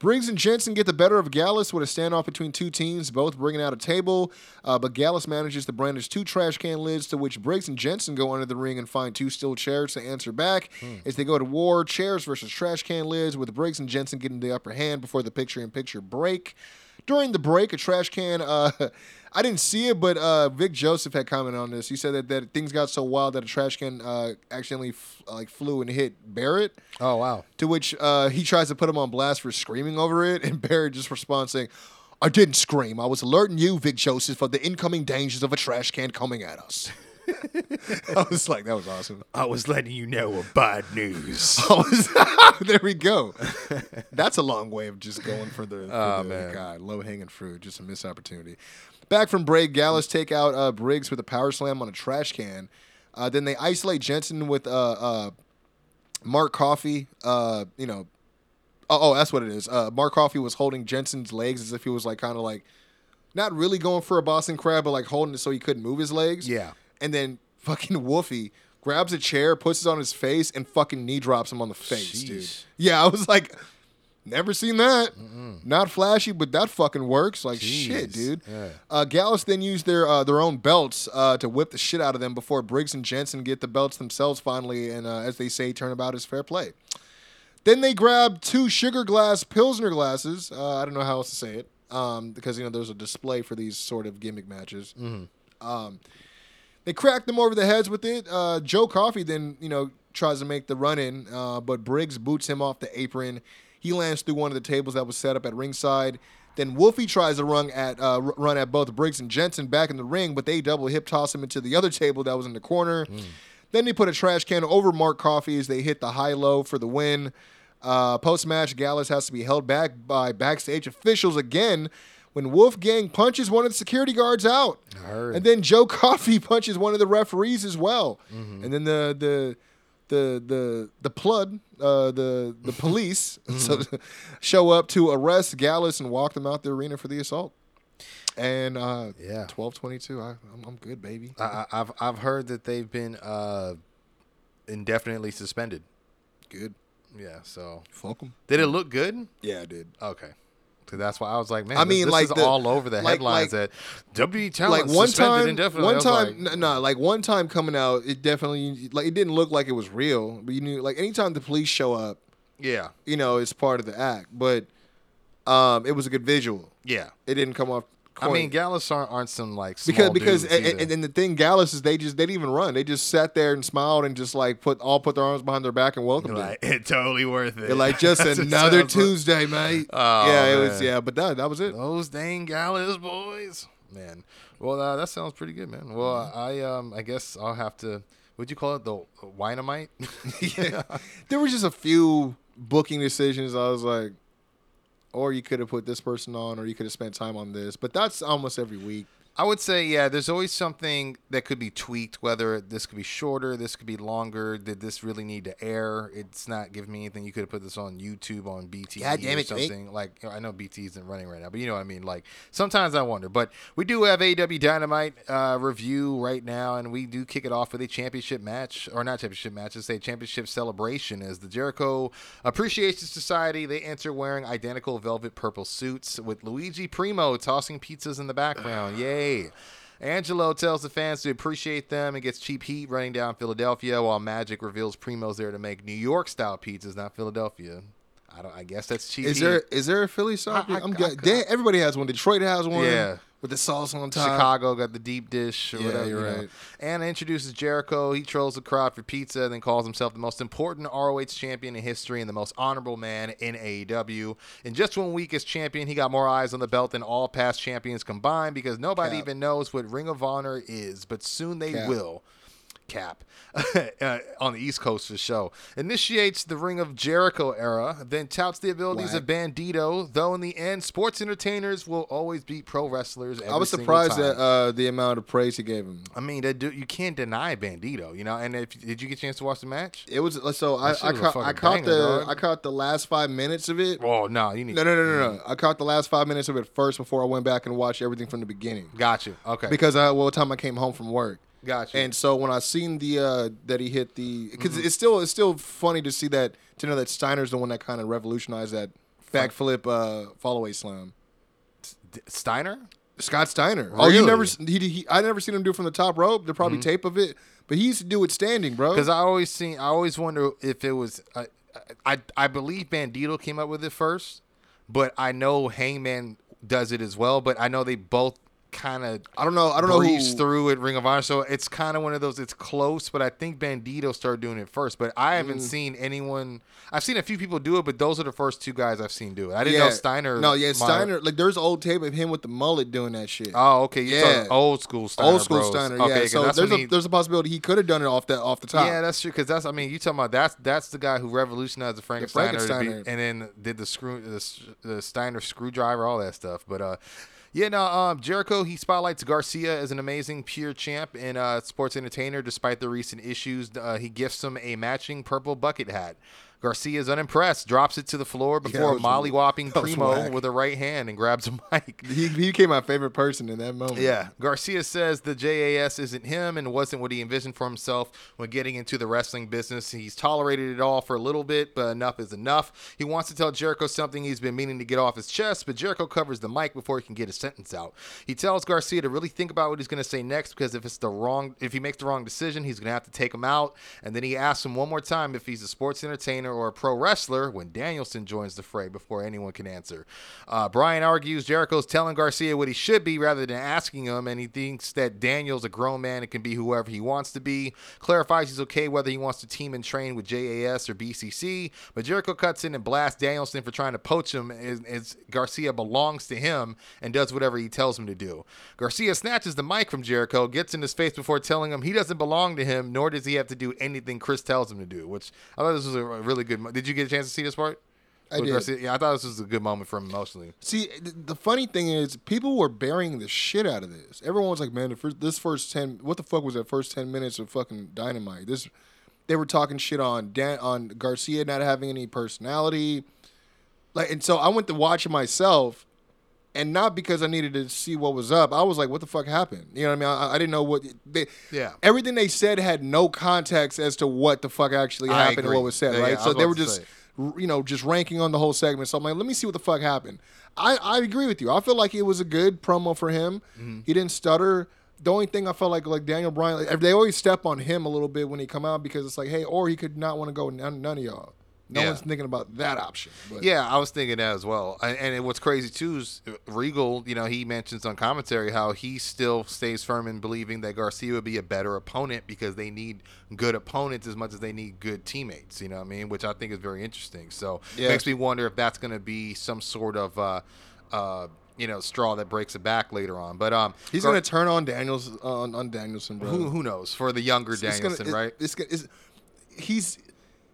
Briggs and Jensen get the better of Gallus with a standoff between two teams, both bringing out a table. Uh, but Gallus manages to brandish two trash can lids, to which Briggs and Jensen go under the ring and find two steel chairs to answer back. As they go to war, chairs versus trash can lids, with Briggs and Jensen getting the upper hand before the picture-in-picture break. During the break, a trash can. Uh, I didn't see it, but uh, Vic Joseph had commented on this. He said that, that things got so wild that a trash can uh, accidentally f- like flew and hit Barrett. Oh wow. To which uh, he tries to put him on blast for screaming over it, and Barrett just responds saying, "I didn't scream. I was alerting you, Vic Joseph, of the incoming dangers of a trash can coming at us." I was like, "That was awesome." I was letting you know of bad news. I was- there we go. That's a long way of just going for the, for Oh, the man. God, low hanging fruit. Just a missed opportunity. Back from break, Gallus take out uh, Briggs with a power slam on a trash can. Uh, then they isolate Jensen with uh, uh, Mark Coffey. Uh, you know, oh, oh, that's what it is. Uh, Mark Coffey was holding Jensen's legs as if he was like kind of like not really going for a Boston crab, but like holding it so he couldn't move his legs. Yeah. And then fucking Wolfie grabs a chair, puts it on his face, and fucking knee drops him on the face, dude. Yeah, I was like, never seen that. Not flashy, but that fucking works. Like shit, dude. Yeah. Uh, Gallus then used their uh, their own belts uh, to whip the shit out of them before Briggs and Jensen get the belts themselves finally, and uh, as they say, turnabout is fair play. Then they grab two sugar glass Pilsner glasses. Uh, I don't know how else to say it um, because you know there's a display for these sort of gimmick matches. Um, they crack them over the heads with it. Uh, Joe Coffey then you know tries to make the run in, uh, but Briggs boots him off the apron. He lands through one of the tables that was set up at ringside. Then Wolfie tries to run at uh, run at both Briggs and Jensen back in the ring, but they double hip toss him into the other table that was in the corner. Then they put a trash can over Mark Coffey as they hit the high low for the win. Uh, Post match, Gallus has to be held back by backstage officials again when Wolfgang punches one of the security guards out. And then Joe Coffey punches one of the referees as well. Mm-hmm. And then the the the the the plud, uh, the the police Mm-hmm. show up to arrest Gallus and walk them out the arena for the assault. And uh, Yeah. twelve twenty two. I'm, I'm good, baby. I, I- I've I've heard that they've been uh, indefinitely suspended. good. Yeah. So Fuck them. did it look good? Yeah, I did. Okay. So that's why I was like, man, I this- mean, this like is the- all over the like- headlines like- that WWE talent like one time, indefinitely. One time, like, no, like one time coming out, it definitely like it didn't look like it was real, but you knew like anytime the police show up, yeah, you know, it's part of the act. But um, it was a good visual. yeah. It didn't come off. I mean. Gallus aren't, aren't some like because because and, and, and the thing Gallus is they just they didn't even run. They just sat there and smiled and just like put all put their arms behind their back and welcomed You're it. it's totally worth it. They're like just another. Tuesday, mate. Oh, yeah, it was yeah, but that that was it. Those dang Gallus boys, man. Well, uh, that sounds pretty good, man. Well, I um, I guess I'll have to. Would you call it the Winemite? yeah. There was just a few booking decisions. I was like, or you could have put this person on, or you could have spent time on this. But that's almost every week. I would say, yeah, there's always something that could be tweaked, whether this could be shorter, this could be longer. Did this really need to air? It's not giving me anything. You could have put this on YouTube, on BT, God damn or it, something. Like, I know BT isn't running right now, but you know what I mean? Like, sometimes I wonder. But we do have AW Dynamite uh, review right now, and we do kick it off with a championship match, or not championship match, it's a championship celebration as the Jericho Appreciation Society. They enter wearing identical velvet purple suits with Luigi Primo tossing pizzas in the background. Yay. Angelo tells the fans to appreciate them and gets cheap heat running down Philadelphia while Magic reveals Primo's there to make New York style pizzas, not Philadelphia. I don't. I guess that's cheap. Is heat. there is there a Philly sauce? I- I- I'm I- gu- they- everybody has one. Detroit has one. Yeah. With the sauce on top. Chicago got the deep dish or Yeah, whatever. you're you know. right. Anna introduces Jericho. He trolls the crowd for pizza, then calls himself the most important ROH champion in history and the most honorable man in AEW. In just one week as champion, he got more eyes on the belt than all past champions combined because nobody Cap. even knows what Ring of Honor is, but soon they Cap. will. Cap uh, on the East Coast for show. Initiates the Ring of Jericho era, then touts the abilities of Bandito. Though in the end, sports entertainers will always beat pro wrestlers. I was surprised time. at uh, the amount of praise he gave him. I mean, that dude, you can't deny Bandito, you know. And if did you get a chance to watch the match? It was so I, I caught I caught banger, the dog. I caught the last five minutes of it. Oh no, you need No, no, no, no, no. I caught the last five minutes of it first before I went back and watched everything from the beginning. Got you. Okay, Because I well, time I came home from work. Got you. And so when I seen the uh, that he hit the because Mm-hmm. it's still it's still funny to see that to know that Steiner's the one that kind of revolutionized that backflip uh, fallaway slam. Steiner. Scott Steiner. Oh, you never he, he I never seen him do it from the top rope. There's probably tape of it, but he used to do it standing, bro. Because I always seen, I always wonder if it was. I, I I believe Bandito came up with it first, but I know Hangman does it as well. But I know they both kind of I don't know. I don't know breeze who. through at Ring of Honor. So it's kind of one of those. It's close, but I think Bandito started doing it first. But I Mm. haven't seen anyone. I've seen a few people do it, but those are the first two guys I've seen do it. I didn't know Steiner. No, yeah, Steiner. Like there's old tape of him with the mullet doing that shit. Oh, okay. You're Yeah. old school Steiner. Old school bros. Steiner. Okay, yeah. So there's a he- there's a possibility he could have done it off the off the top. Yeah, that's true. Because that's, I mean, you talking about that's that's the guy who revolutionized the Frankensteiner, to be- and then did the screw the, the Steiner screwdriver, all that stuff. But uh, yeah, no, um, Jericho he spotlights Garcia as an amazing pure champ and uh, sports entertainer. Despite the recent issues, uh, he gifts him a matching purple bucket hat. Garcia is unimpressed, drops it to the floor before mollywhopping that Primo with a right hand and grabs a mic. He, he became my favorite person in that moment. Yeah. Garcia says the JAS isn't him and wasn't what he envisioned for himself when getting into the wrestling business. He's tolerated it all for a little bit, but enough is enough. He wants to tell Jericho something he's been meaning to get off his chest, but Jericho covers the mic before he can get a sentence out. He tells Garcia to really think about what he's going to say next because if it's the wrong if he makes the wrong decision, he's going to have to take him out. And then he asks him one more time if he's a sports entertainer or a pro wrestler when Danielson joins the fray before anyone can answer. Uh, Bryan argues Jericho's telling Garcia what he should be rather than asking him, and he thinks that Daniel's a grown man and can be whoever he wants to be. Clarifies he's okay whether he wants to team and train with JAS or BCC, but Jericho cuts in and blasts Danielson for trying to poach him as, as Garcia belongs to him and does whatever he tells him to do. Garcia snatches the mic from Jericho, gets in his face before telling him he doesn't belong to him, nor does he have to do anything Chris tells him to do, which I thought this was a really really good. mo- Did you get a chance to see this part? I With did. Garcia? Yeah, I thought this was a good moment for him emotionally. See, th- the funny thing is, people were burying the shit out of this. Everyone was like, "Man, the first, this first ten, what the fuck was that first ten minutes of fucking dynamite?" This, they were talking shit on Dan, on Garcia not having any personality, like, and so I went to watch it myself, and not because I needed to see what was up. I was like, "What the fuck happened?" You know what I mean? I, I didn't know what they. Yeah. Everything they said had no context as to what the fuck actually I happened and what was said, Yeah, right? yeah, so they were just say. you know, just ranking on the whole segment. So I'm like, let me see what the fuck happened. I, I agree with you. I feel like it was a good promo for him. Mm-hmm. He didn't stutter. The only thing I felt like like Daniel Bryan, like, they always step on him a little bit when he come out because it's like, hey, or he could not want to go none, none of y'all. No Yeah. one's thinking about that option. But Yeah, I was thinking that as well. And, and what's crazy too is Regal. You know, he mentions on commentary how he still stays firm in believing that Garcia would be a better opponent because they need good opponents as much as they need good teammates. You know what I mean? Which I think is very interesting. So Yeah. makes me wonder if that's going to be some sort of. Uh, uh, you know, straw that breaks it back later on, but um, he's Gar- gonna turn on Daniels on, on Danielson, bro. who who knows for the younger It's gonna- Danielson, it- right? It's, gonna- it's, he's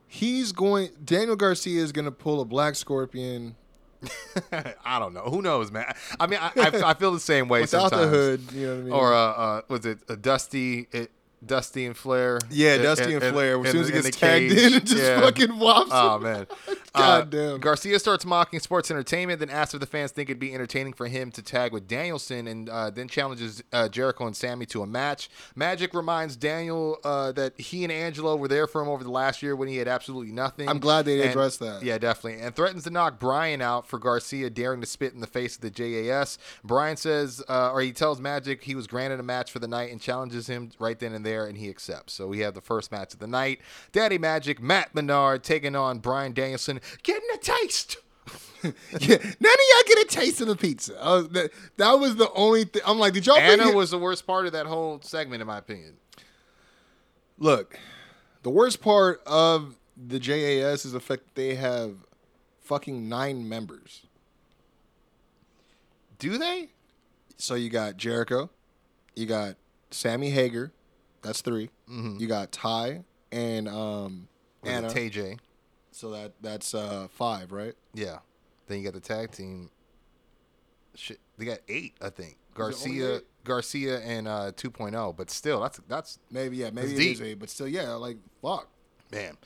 he's going. Daniel Garcia is gonna pull a Black Scorpion I don't know. Who knows, man? I mean, I, I, I feel the same way without the sometimes. hood. You know what I mean? or uh, uh was it a Dusty, it, Dusty and Flair? Yeah, Dusty and in- Flair. As soon as the- he gets tagged cage. in, it just Yeah. fucking whops. Oh him. man, God Uh, damn. Garcia starts mocking sports entertainment, then asks if the fans think it'd be entertaining for him to tag with Danielson, and uh, then challenges uh, Jericho and Sammy to a match. Magic reminds Daniel uh, that he and Angelo were there for him over the last year when he had absolutely nothing. I'm glad they And- addressed that. Yeah, definitely, and threatens to knock Bryan out for Garcia daring to spit in the face of the JAS. Bryan says, uh, or he tells Magic he was granted a match for the night and challenges him right then and there, and he accepts. So we have the first match of the night. Daddy Magic, Matt Menard taking on Bryan Danielson, getting a taste. yeah, none of y'all get a taste of the pizza. Was- that, that was the only thing. I'm like, did y'all? Anna was the worst part of that whole segment, in my opinion. look. The worst part of the JAS is the fact that they have fucking nine members. Do they? So you got Jericho, you got Sammy Hager, that's 3 You got Ty and um, Was Anna. TJ. So that that's uh, five, right? Yeah. Then you got the tag team. Shit, they got eight, I think. Garcia. Garcia, and uh, 2.0. But still, that's that's Maybe yeah, maybe it deep. is eight, but still, yeah, like fuck. man.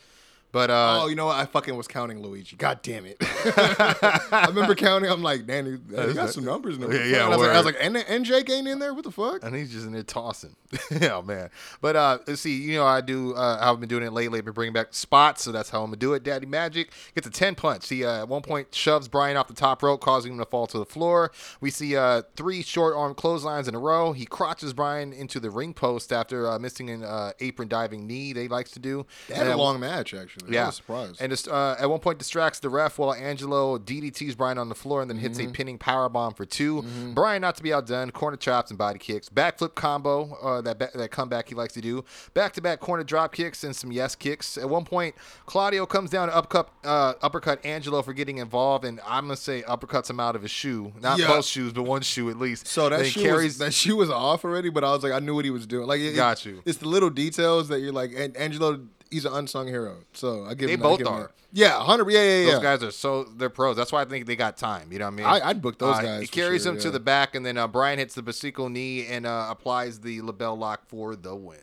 But uh, oh, you know what? I fucking was counting Luigi. God damn it! I remember counting. I'm like, damn, he, got some numbers in there. Yeah, yeah, I was, like, I was like, and, and Jake ain't in there. What the fuck? and he's just in there tossing. yeah, man. But uh, see, you know, I do. Uh, I've been doing it lately. I've been bringing back spots, so that's how I'm gonna do it. Daddy Magic gets a ten punch. He uh, at one point shoves Bryan off the top rope, causing him to fall to the floor. We see uh, three short arm clotheslines in a row. He crotches Bryan into the ring post after uh, missing an uh, apron diving knee. They likes to do. They had And a long match actually. Was surprised. and just, uh, at one point distracts the ref while Angelo DDTs Bryan on the floor and then hits Mm-hmm. a pinning power bomb for 2 Bryan not to be outdone, corner chops and body kicks, backflip combo, uh, that ba- that comeback he likes to do, back to back corner drop kicks and some yes kicks. At one point, Claudio comes down to upcut uh, uppercut Angelo for getting involved, and I'm gonna say uppercuts him out of his shoe, not Yeah. both shoes, but one shoe at least. So that shoe carries. was, that shoe was off already, but I was like, I knew what he was doing. Like, it, Got you. It's the little details that you're like, and Angelo, he's an unsung hero. So I give They him. I both give are. that. Yeah, hundred. Yeah, yeah, yeah. Those guys are so they're pros. That's why I think they got time. You know what I mean? I- I'd book those Uh, guys He carries sure, him to the back, and then uh, Bryan hits the Basico knee and uh, applies the LeBell Lock for the win.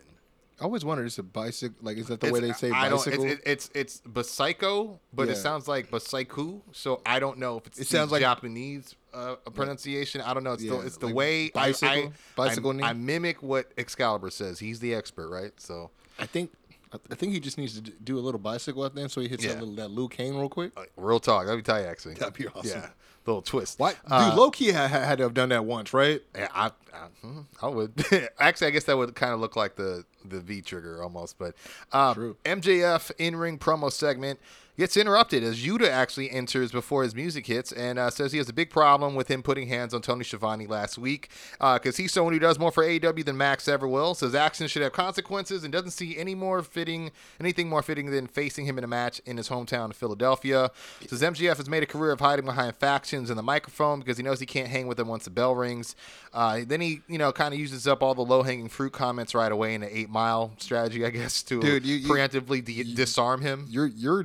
I always wondered, is it bicycle? Like, is that the way they say I don't. bicycle? It's it's, it's Basico, but Yeah. it sounds like Basiku. So I don't know if it's It sounds like- Japanese uh, pronunciation. I don't know. It's the it's the like way I- bicycle? I, Bicycle I, knee? I mimic what Excalibur says. He's the expert, right? So I think. I think he just needs to d- do a little bicycle at the end, so he hits Yeah. that little that Luke Kane real quick. uh, real talk. That'd tell you, actually, That'd be awesome. Yeah, little twist. Why, dude? Uh, low key had, had to have done that once, right? Yeah, I, I, hmm, I would actually. I guess that would kind of look like the the V trigger almost. But uh, True. MJF in ring promo segment gets interrupted as Yuta actually enters before his music hits and uh, says he has a big problem with him putting hands on Tony Schiavone last week because he's someone who does more for AEW than Max ever will. Says actions should have consequences and doesn't see any more fitting anything more fitting than facing him in a match in his hometown of Philadelphia. Says MJF has made a career of hiding behind factions and the microphone because he knows he can't hang with them once the bell rings. Uh, then he, you know, kind of uses up all the low hanging fruit comments right away in an eight mile strategy, I guess, to Dude, you- you- preemptively de- disarm him. You're you're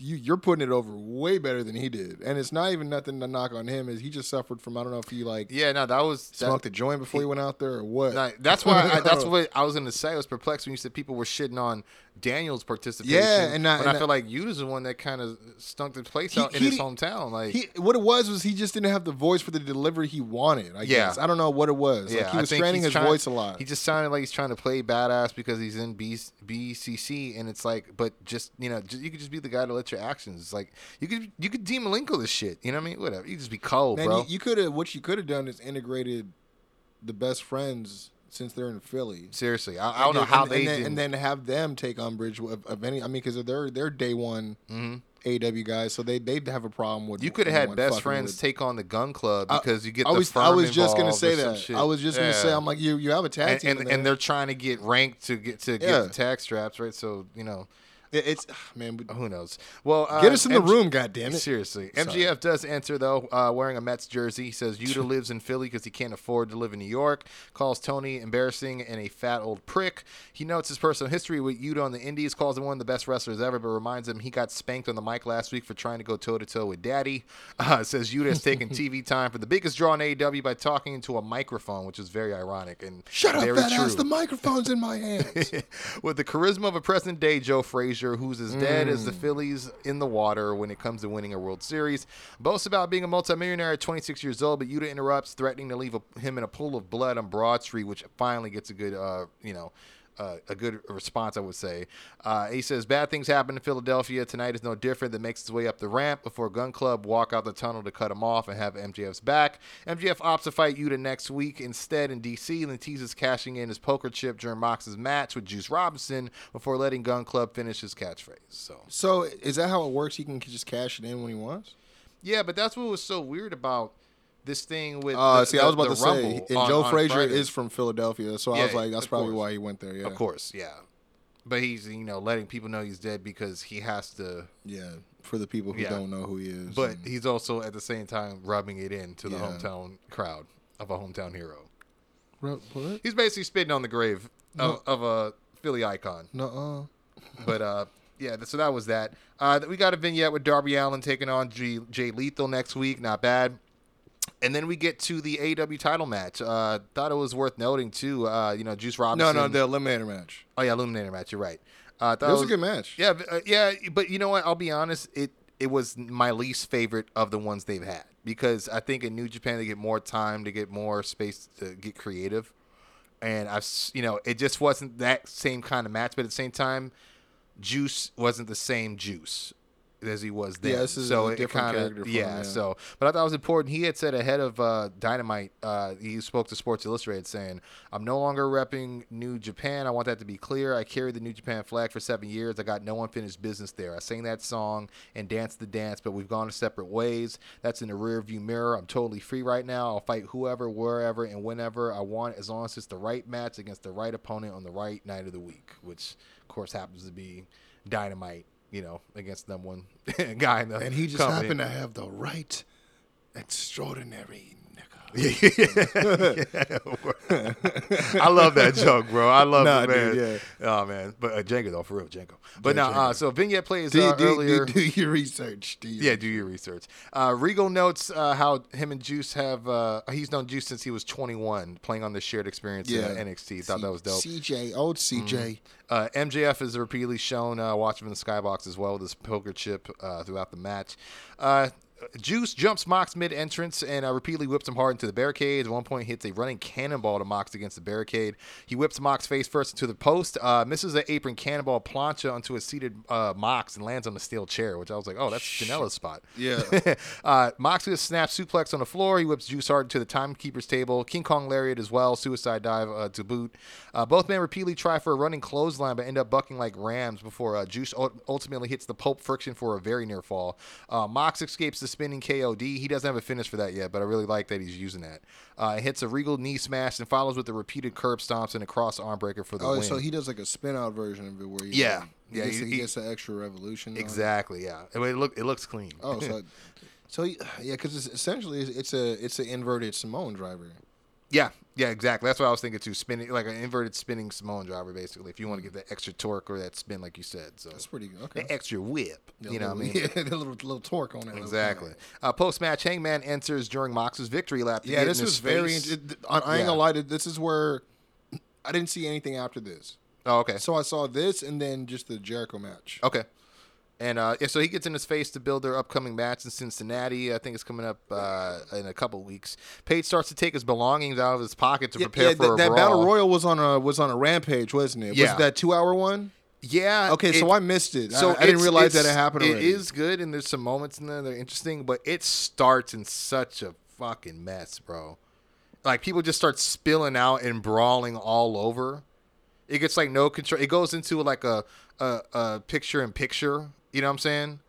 you, you're putting it over way better than he did, and it's not even nothing to knock on him. Is he just suffered from I don't know if he like Yeah, no, that was that- smoked a joint before he went out there or what? Nah, that's why. I, that's what I was to say. I was perplexed when you said people were shitting on Daniel's participation. Yeah, and I- and I I- feel like Yuta's the one that kind of stunk the place He- out in he- his hometown. Like, He, what it was was he just didn't have the voice for the delivery he wanted. I Yeah. guess I don't know what it was. yeah, like he was straining his trying- voice a lot. He just sounded like he's trying to play badass because he's in B, BCC, and it's like, but just you know, just, you could just be the guy to let your actions. It's Like, you could you could Dean Malenko this shit. You know what I mean? Whatever. You just be cold, Man, bro. you, you could have what you could have done is integrated the best friends since they're in Philly. Seriously, I, I don't And know how and, they and then, and then have them take umbrage of, of any. I mean, because they're they're day one AW guys, so they they'd have a problem with. Mm-hmm. You could have had best friends with- take on the Gunn Club I- because you get I the was I was just gonna say that. I was just gonna say I'm like you you have a tag and, team and, and they're trying to get ranked to get to get Yeah. the tag straps right. So you know, it's man. but who knows? Well, uh, Get us in the MG room, goddammit. Seriously, Sorry. MJF does answer though, uh, wearing a Mets jersey. He says Yuta lives in Philly because he can't afford to live in New York. Calls Tony embarrassing and a fat old prick. He notes his personal history with Yuta on the Indies. Calls him one of the best wrestlers ever, but reminds him he got spanked on the mic last week for trying to go toe to toe with Daddy. Uh, says Yuta has taken TV time for the biggest draw in AEW by talking into a microphone, which is very ironic and Shut up, very fat true. ass! The microphone's in my hands. with the charisma of a present day Joe Frazier, who's as dead as Mm. the Phillies in the water when it comes to winning a World Series. Boasts about being a multimillionaire at 26 years old, but Yuta interrupts, threatening to leave a, him in a pool of blood on Broad Street, which finally gets a good, uh, you know. Uh, a good response, I would say. Uh, he says bad things happen in Philadelphia. Tonight is no different. That makes its way up the ramp before Gunn Club walk out the tunnel to cut him off and have MJF's back. MJF opts to fight Yuta next week instead in DC, and then teases cashing in his poker chip during Mox's match with Juice Robinson before letting Gunn Club finish his catchphrase. So so is that how it works? He can just cash it in when he wants. yeah, but that's what was so weird about this thing with. Uh, the, see, I was about the to say, Rumble and on- Joe on Frazier Friday. is from Philadelphia, so I was like, that's probably course. why he went there. Yeah, Of course, yeah. But he's you know letting people know he's dead because he has to. Yeah, for the people who Yeah. don't know who he is. But and- he's also at the same time rubbing it in to the Yeah. hometown crowd of a hometown hero. What? He's basically spitting on the grave of, of a Philly icon. No, uh But uh, yeah, so that was that. Uh, we got a vignette with Darby Allin taking on G- Jay Lethal next week. Not bad. And then we get to the AW title match. Uh, thought it was worth noting too. Uh, you know, Juice Robinson. no, no, the eliminator match. oh yeah, eliminator match. You're right. Uh, thought It was a good match. Yeah, uh, yeah, but you know what? I'll be honest. It it was my least favorite of the ones they've had because I think in New Japan they get more time to get more space to get creative, and I've you know it just wasn't that same kind of match. But at the same time, Juice wasn't the same Juice as he was then. Yeah, so a it different kinda, character for him, yeah, yeah. So, but I thought it was important. He had said ahead of uh, Dynamite, uh, he spoke to Sports Illustrated saying, "I'm no longer repping New Japan. I want that to be clear. I carried the New Japan flag for seven years. I got no unfinished business there. I sang that song and danced the dance, but we've gone separate ways. That's in the rearview mirror. I'm totally free right now. I'll fight whoever, wherever, and whenever I want, as long as it's the right match against the right opponent on the right night of the week, which of course happens to be Dynamite." You know, against number one guy in the And he just company. happened to have the right extraordinary nigga. I love that joke, bro. I love Nah, it, man. dude, Oh man, but uh, Django though, for real, Django. But Yeah, now, uh, so vignette plays Do, uh, do, earlier. do, do your research. Do your yeah, do your research. Uh, Regal notes uh, how him and Juice have. Uh, he's known Juice since he was 21, playing on the shared experience Yeah. in NXT. Thought that was dope. Mm-hmm. CJ, old CJ. Uh, MJF is repeatedly shown uh, watching from the skybox as well with his poker chip uh, throughout the match. Uh, Juice jumps Mox mid entrance and uh, repeatedly whips him hard into the barricade. At one point, hits a running cannonball to Mox against the barricade. He whips Mox face first into the post, uh, misses an apron cannonball plancha onto a seated uh, Mox and lands on the steel chair, which I was like, oh, that's Janela's spot. Yeah. uh, Mox with a snap suplex on the floor. He whips Juice hard to the timekeeper's table. King Kong lariat as well. Suicide dive uh, to boot. Uh, both men repeatedly try for a running clothesline, but end up bucking like rams before uh, Juice ultimately hits the Pulp Friction for a very near fall. Uh, Mox escapes the spinning KOD. He doesn't have a finish for that yet, but I really like that he's using that. Uh, hits a regal knee smash and follows with the repeated curb stomps and a cross arm breaker for the Oh, win. so he does like a spin out version of it where he Yeah. he Yeah, gets, he- he, gets an extra revolution. exactly, yeah. I mean, it look it looks clean. Oh, so so he- yeah, because it's essentially it's a it's an inverted Samoan driver. Yeah, Yeah, exactly. That's what I was thinking too. Spinning like an inverted spinning Samoan driver, basically. If you want to get that extra torque or that spin, like you said, so That's pretty good. Okay. the extra whip. Yeah, you know what I mean? Yeah, the little little torque on it. Exactly. Uh, Post match, Hangman enters during Mox's victory lap. Yeah, this his was very. It, I, I ain't Yeah. gonna lie. This is where I didn't see anything after this. Oh, okay. So I saw this and then just the Jericho match. Okay. And uh, yeah, so he gets in his face to build their upcoming match in Cincinnati. I think it's coming up uh, in a couple weeks. Page starts to take his belongings out of his pocket to Yeah, prepare yeah, for a that brawl. battle royal was on a was on a rampage, wasn't it? Yeah. Was that two hour one? Yeah. Okay, so I missed it. So I, I didn't realize that it happened It already. is good, and there's some moments in there that are interesting, but it starts in such a fucking mess, bro. Like people just start spilling out and brawling all over. It gets like no control. It goes into like a a, a picture in picture. You know what I'm saying?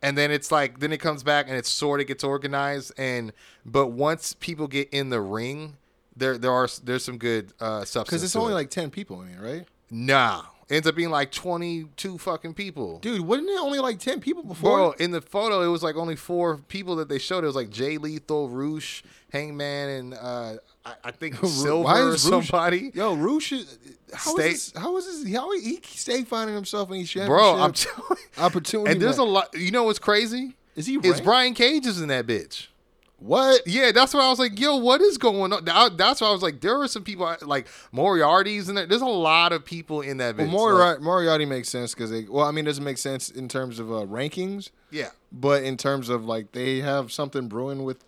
And then it's like then it comes back and it sort of gets organized. And but once people get in the ring, there there are there's some good uh, substance. because it's only it. like ten people in here, right? nah. Ends up being like 22 fucking people. Dude, wasn't it only like ten people before? Bro, in the photo, it was like only four people that they showed. It was like Jay Lethal, Roosh, Hangman, and uh, I, I think Silver Why or is Roosh- somebody. Yo, Roosh is how Stay- is this, how is this? How he, he stay finding himself in these Bro, I'm telling you. opportunity. And there's a lot. You know what's crazy? Is he Is ranked? Brian Cage is in that bitch. What? Yeah, that's why I was like, yo, what is going on? That- That's why I was like, there are some people like Moriarty's in there. There's a lot of people in that Well. Moriarty, Moriarty makes sense because they. Well, I mean, it doesn't make sense in terms of uh, rankings, yeah. but in terms of like they have something brewing with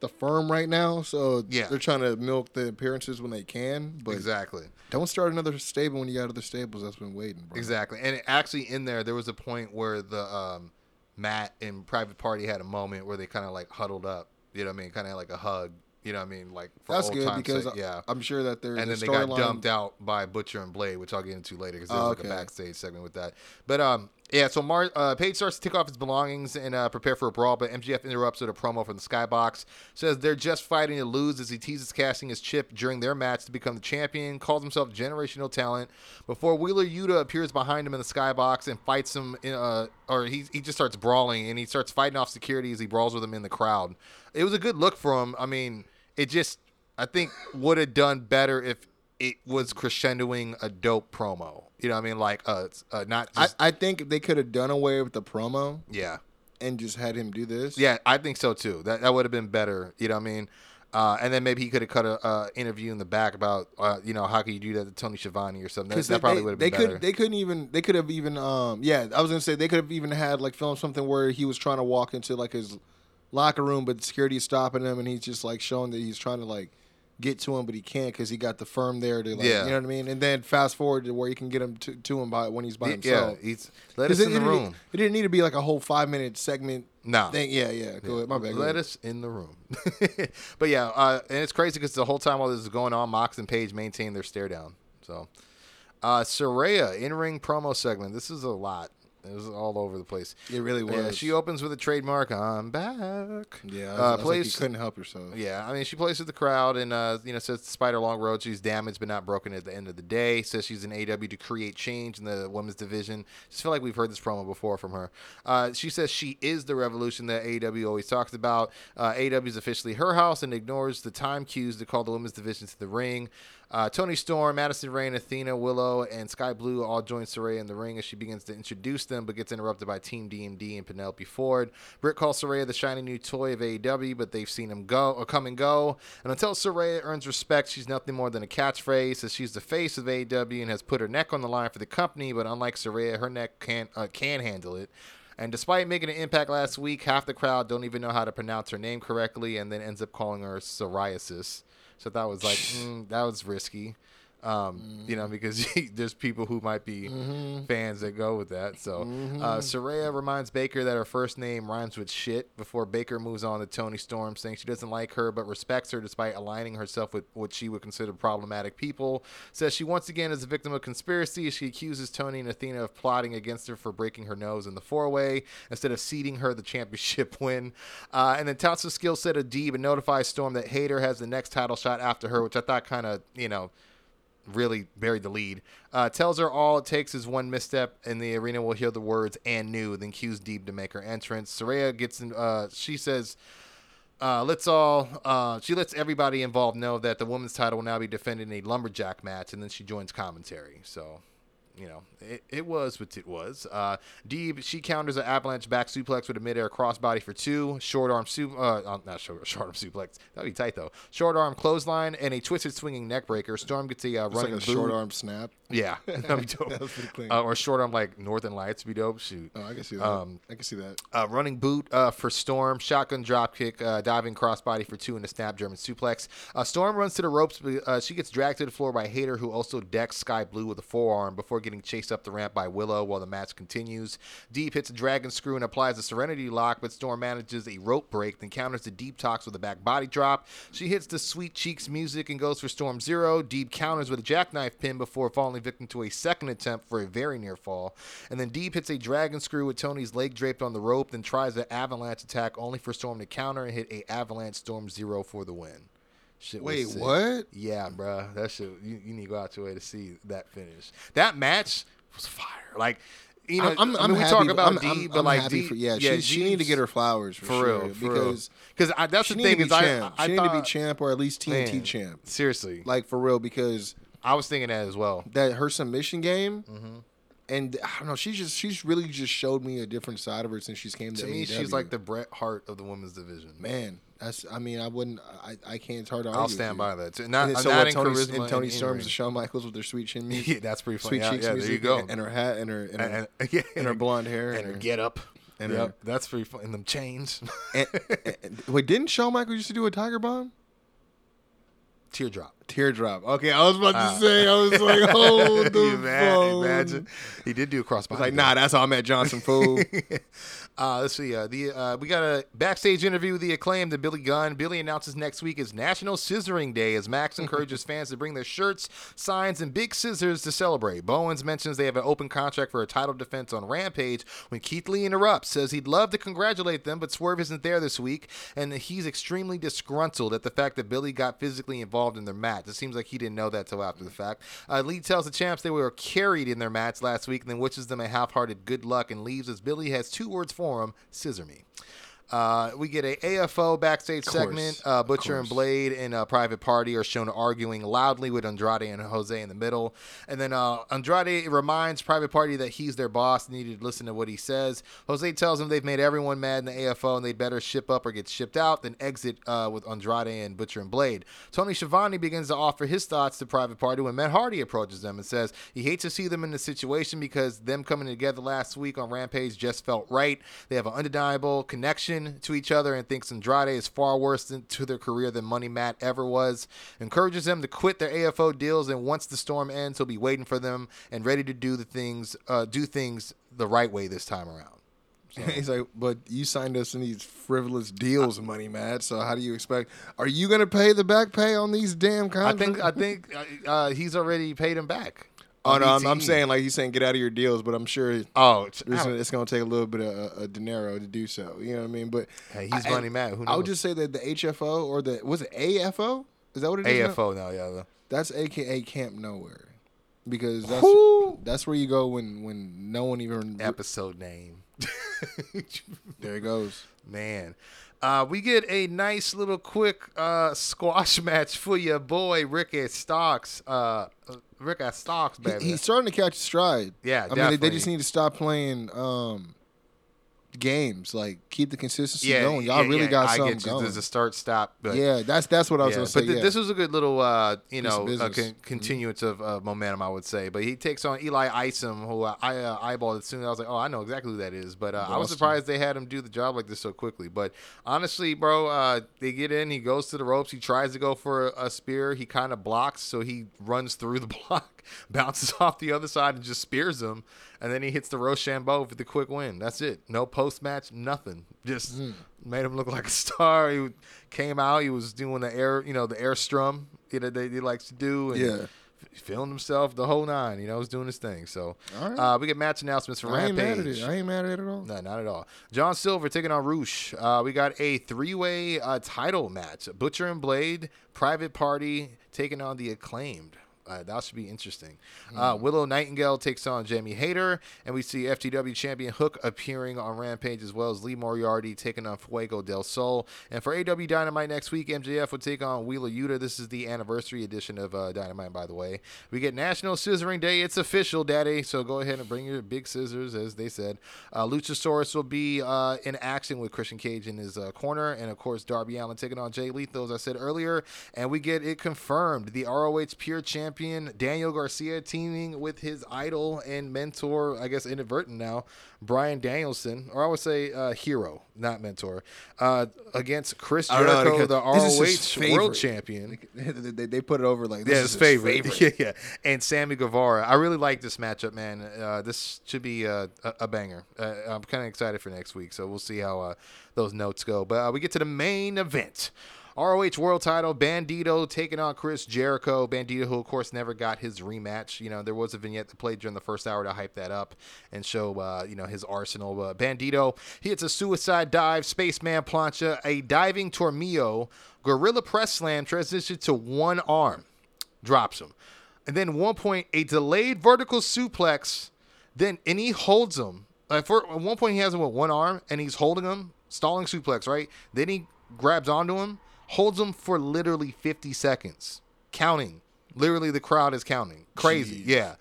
the firm right now, so Yeah. they're trying to milk the appearances when they can. But Exactly. don't start another stable when you got other stables that's been waiting. Bro. Exactly. And actually, in there, there was a point where the um, Matt and Private Party had a moment where they kind of like huddled up. You know what I mean? Kind of like a hug. You know what I mean? Like for That's old good time's because sake, yeah. I'm sure that there's and then they got storyline- dumped out by Butcher and Blade, which I'll get into later because there's Oh, like a backstage segment with that. But um, yeah. So Mar- uh, Page starts to take off his belongings and uh, prepare for a brawl, but MJF interrupts with a promo from the Skybox. Says they're just fighting to lose as he teases casting his chip during their match to become the champion. Calls himself generational talent. Before Wheeler Yuta appears behind him in the Skybox and fights him, in, uh, or he he just starts brawling and he starts fighting off security as he brawls with him in the crowd. It was a good look for him. I mean, it just I think would have done better if it was crescendoing a dope promo. You know what I mean? Like uh, uh not I, just I think they could have done away with the promo yeah. and just had him do this. Yeah, I think so too. That that would have been better. You know what I mean? Uh, and then maybe he could have cut a uh, interview in the back about uh, you know how could you do that to Tony Schiavone or something. That, Because that probably would have been they better. could they couldn't even they could have even um yeah I was gonna say they could have even had like filmed something where he was trying to walk into like his locker room but security is stopping him and he's just like showing that he's trying to like get to him but he can't because he got the firm there to like Yeah. you know what I mean and then fast forward to where you can get him to, to him by when he's by yeah, himself. he's let us it, in the it, room. It, didn't need to be like a whole five minute segment. No. thing. Yeah, yeah. Go ahead. My bad. Let us in the room. but yeah, uh, and it's crazy because the whole time while this is going on, Mox and Page maintain their stare down. So, uh, Saraya in ring promo segment. This is a lot. It was all over the place. It really Yeah, was. she opens with a trademark. I'm back. Yeah, I was, uh, was like, you couldn't help yourself. Yeah, I mean, she plays with the crowd and, uh, you know, says despite her long road, she's damaged but not broken at the end of the day. Says she's an AW to create change in the women's division. Just feel like we've heard this promo before from her. Uh, she says she is the revolution that AW always talks about. Uh, AW is officially her house and ignores the time cues to call the women's division to the ring. Uh, Toni Storm, Madison Rayne, Athena, Willow, and Skye Blue all join Saraya in the ring as she begins to introduce them, but gets interrupted by Team DMD and Penelope Ford. Britt calls Saraya the shiny new toy of AEW, but they've seen him go or come and go. And until Saraya earns respect, she's nothing more than a catchphrase. Says she's the face of AEW and has put her neck on the line for the company, but unlike Saraya, her neck can uh, can handle it. And despite making an impact last week, half the crowd don't even know how to pronounce her name correctly, and then ends up calling her psoriasis. So that was like mm, that was risky, um, you know, because there's people who might be fans that go with that. So uh, Saraya reminds Baker that her first name rhymes with shit before Baker moves on to Toni Storm, saying she doesn't like her but respects her despite aligning herself with what she would consider problematic people. Says she once again is a victim of conspiracy. She accuses Toni and Athena of plotting against her for breaking her nose in the four way instead of ceding her the championship win. Uh, and then touts the skill set of Deeb and notifies Storm that Hayter has the next title shot after her, which I thought kind of, you know, really buried the lead. Uh, tells her all it takes is one misstep and the arena will hear the words and new, then cues Deeb to make her entrance. Saraya gets in, uh, she says, uh, let's all uh, she lets everybody involved know that the women's title will now be defended in a lumberjack match, and then she joins commentary. So you know, it, it was what it was. Uh, Deeb, she counters an avalanche back suplex with a midair crossbody for two. Short arm su- uh, uh, not short, short arm suplex. That'd be tight though. Short arm clothesline and a twisted swinging neck breaker. Storm gets a uh, It's running like a short arm snap. Yeah, that'd be dope. That pretty clean. Uh, or short arm like Northern Lights would be dope. Shoot. Oh, I can see that. Um, I can see that. Uh, running boot uh, for Storm, shotgun drop kick, uh, diving crossbody for two, and a snap German suplex. Uh, Storm runs to the ropes, but uh, she gets dragged to the floor by Hayter, who also decks Skye Blue with a forearm before getting chased up the ramp by Willow while the match continues. Deeb hits a dragon screw and applies a Serenity lock, but Storm manages a rope break, then counters the Deeb Tox with a back body drop. She hits the Sweet Cheeks music and goes for Storm Zero. Deeb counters with a jackknife pin before falling victim to a second attempt for a very near fall. And then Deeb hits a dragon screw with Toni's leg draped on the rope, then tries an avalanche attack only for Storm to counter and hit a avalanche Storm Zero for the win. Shit Wait, what? Yeah, bruh. That shit. You, you need to go out your way to see that finish. That match was fire. Like, you know, I'm, I I'm mean, we happy, talk about I'm, D, I'm, but I'm like happy D, for yeah. she she need to get her flowers for, for sure, real, for because Because that's the thing is I. I she thought, need to be champ or at least TNT man, champ. Seriously, Like for real, because I was thinking that as well. that her submission game. Mm-hmm. And I don't know. She's just she's really just showed me a different side of her since she's came to, To me, she's like the Bret Hart of the women's division. man. That's I mean I wouldn't I I can't it's hard to I'll stand by that. Not, And uh, so not in Toni charisma and Toni in Storms and Shawn Michaels with their sweet chin music. Yeah, that's pretty funny. Sweet Yeah, cheeks yeah, there you go. And, and her hat and her and her, and, and, yeah, and her blonde hair and her her- get up. and yep, her- that's pretty fun. And them chains, and- and- wait, didn't Shawn Michaels used to do a Tiger Bomb? teardrop. Teardrop. Okay, I was about to Ah. say. I was like, hold the you phone. imagine he did do a crossbody. I like, nah, that's how I met Johnson Fool. Uh, let's see. Uh, the uh, we got a backstage interview with the acclaimed and Billy Gunn. Billy announces next week is National Scissoring Day as Max encourages fans to bring their shirts, signs, and big scissors to celebrate. Bowens mentions they have an open contract for a title defense on Rampage when Keith Lee interrupts, says he'd love to congratulate them, but Swerve isn't there this week, and he's extremely disgruntled at the fact that Billy got physically involved in their match. It seems like he didn't know that till after the fact. Uh, Lee tells the champs they were carried in their match last week, and then wishes them a half-hearted good luck and leaves as Billy has two words for him: scissor me. Uh, we get a AFO backstage segment. Uh, Butcher and. Blade in a private party are shown arguing loudly with Andrade and Jose in the middle. And then uh, Andrade reminds Private Party that he's their boss and needed to listen to what he says. Jose tells him they've made everyone mad in the AFO and they'd better ship up or get shipped out, then exit uh, with Andrade and Butcher and Blade. Tony Schiavone begins to offer his thoughts to Private Party when Matt Hardy approaches them and says he hates to see them in this situation because them coming together last week on Rampage just felt right. They have an undeniable connection to each other and thinks Andrade is far worse than, to their career than Money Matt ever was. Encourages them to quit their AFO deals and once the storm ends, he'll be waiting for them and ready to do the things, uh, do things the right way this time around. He's like, but you signed us in these frivolous deals, money, Matt. So how do you expect? Are you gonna pay the back pay on these damn contracts? I think I think uh, uh, he's already paid him back. Oh no, I'm, I'm saying like he's saying get out of your deals, but I'm sure it's, Oh, it's, it's gonna take a little bit of uh, a dinero to do so. You know what I mean? But Hey, he's I- money mad. Who I would just say that the HFO or the was it AFO? Is that what it is? AFO now, yeah. That's AKA Camp Nowhere, because that's Who? that's where you go when when no one even Episode name. there it goes. Man. Uh, we get a nice little quick uh, squash match for your boy Ricky Starks. Uh, Ricky Starks, He- he's starting to catch stride. Yeah, I mean they, they just need to stop playing um games. Like keep the consistency yeah, going. Y'all yeah, really yeah, got I something going. There's a start stop. But yeah, that's that's what I was gonna say. but th- this was a good little, uh, you know, con- continuance of uh, momentum, I would say. But he takes on Eli Isom, who I, I uh, eyeballed as soon as I was like, oh, I know exactly who that is. But uh, I was surprised they had him do the job like this so quickly. But honestly, bro, uh, they get in, he goes to the ropes, he tries to go for a, a spear, he kind of blocks, so he runs through the block, bounces off the other side, and just spears him. And then he hits the Roshambo for the quick win. That's it. No post match, nothing. Just Hmm. made him look like a star. He came out. He was doing the air, you know, the air strum you know, that he likes to do. And Yeah. Feeling himself the whole nine, you know, he's doing his thing. So, right. uh, we get match announcements from I ain't Rampage. mad at it. I ain't mad at it at all. No, not at all. John Silver taking on Roosh. Uh, we got a three-way uh, title match: Butcher and Blade, Private Party taking on the Acclaimed. Uh, that should be interesting. Uh, Willow Nightingale takes on Jamie Hayter, and we see FTW champion Hook appearing on Rampage as well as Lee Moriarty taking on Fuego del Sol. And for AW Dynamite next week, MJF will take on Wheeler Yuta. This is the anniversary edition of uh, Dynamite, by the way. We get National Scissoring Day. It's official, Daddy. So go ahead and bring your big scissors, as they said. Uh, Luchasaurus will be uh, in action with Christian Cage in his uh, corner, and of course Darby Allin taking on Jay Lethal, as I said earlier. And we get it confirmed: the ROH Pure Champion Daniel Garcia teaming with his idol and mentor, I guess inadvertent now, Bryan Danielson, or I would say uh, hero, not mentor, uh, against Chris don't know, Jericho, the ROH World. Champion. they, they put it over like this Yeah, is his favorite. yeah, yeah. And Sammy Guevara. I really like this matchup, man. Uh, this should be a, a banger. Uh, I'm kind of excited for next week, so we'll see how uh, those notes go. But uh, we get to the main event. ROH World Title, Bandito taking on Chris Jericho. Bandito, who of course never got his rematch. You know, there was a vignette that played during the first hour to hype that up and show, uh, you know, his arsenal. Uh, Bandito, he hits a suicide dive, spaceman plancha, a diving tornillo, gorilla press slam, transition to one arm drops him. And then one point, a delayed vertical suplex. Then and he holds him. At one point, he has him with one arm, and he's holding him, stalling suplex. Right. Then he grabs onto him, holds him for literally 50 seconds, counting. Literally, the crowd is counting. Crazy. Yeah.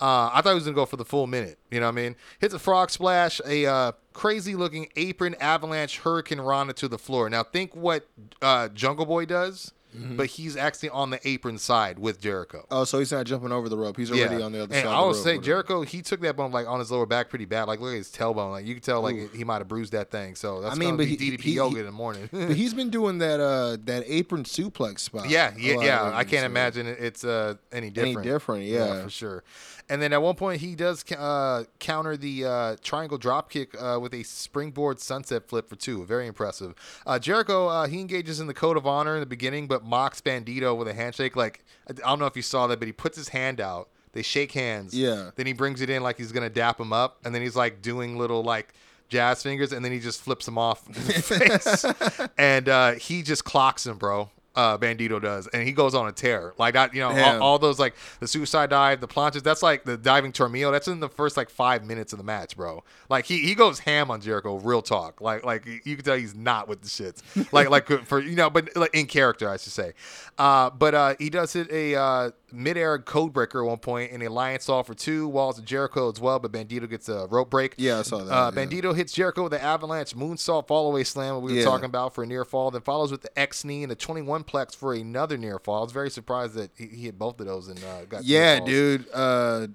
Uh, I thought he was gonna go for the full minute. You know what I mean? Hits a frog splash, a uh, crazy looking apron avalanche hurricanrana to the floor. Now think what uh, Jungle Boy does, but he's actually on the apron side with Jericho. Oh, so he's not jumping over the rope. He's already on the other and side. I would say. Jericho, he took that bump like on his lower back pretty bad. Like look at his tailbone. Like you can tell like he might have bruised that thing. So that's I mean, but he- DDP he- yoga he- in the morning. But he's been doing that uh that apron suplex spot. Yeah, yeah, yeah. I can't imagine it's uh, any different. Any different, yeah. for sure. And then at one point he does uh, counter the uh, triangle drop kick uh, with a springboard sunset flip for two. Very impressive. Uh, Jericho uh, he engages in the code of honor in the beginning, but mocks Bandito with a handshake. Like I don't know if you saw that, but he puts his hand out. They shake hands. Yeah. Then he brings it in like he's gonna dap him up, and then he's like doing little like jazz fingers, and then he just flips him off in the face, and uh, he just clocks him, bro. Uh, Bandito does, and he goes on a tear like that. You know, all, all those like the suicide dive, the planches. That's like the diving tornillo. That's in the first like five minutes of the match, bro. Like he, he goes ham on Jericho. Real talk. Like like you can tell he's not with the shits. Like like for you know, but like in character, I should say. Uh, but uh, he does hit a uh, mid-air code breaker at one point, and the Lionsault for two walls of Jericho as well. But Bandito gets a rope break. Yeah, I saw that, Uh, yeah. Bandito hits Jericho with the avalanche moonsault fallaway slam we were Yeah. talking about for a near fall. Then follows with the X knee and the 21 plex for another near fall. I was very surprised that he, he hit both of those and uh, got. Yeah, dude. Uh,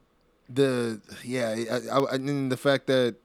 the yeah, I, I, and the fact that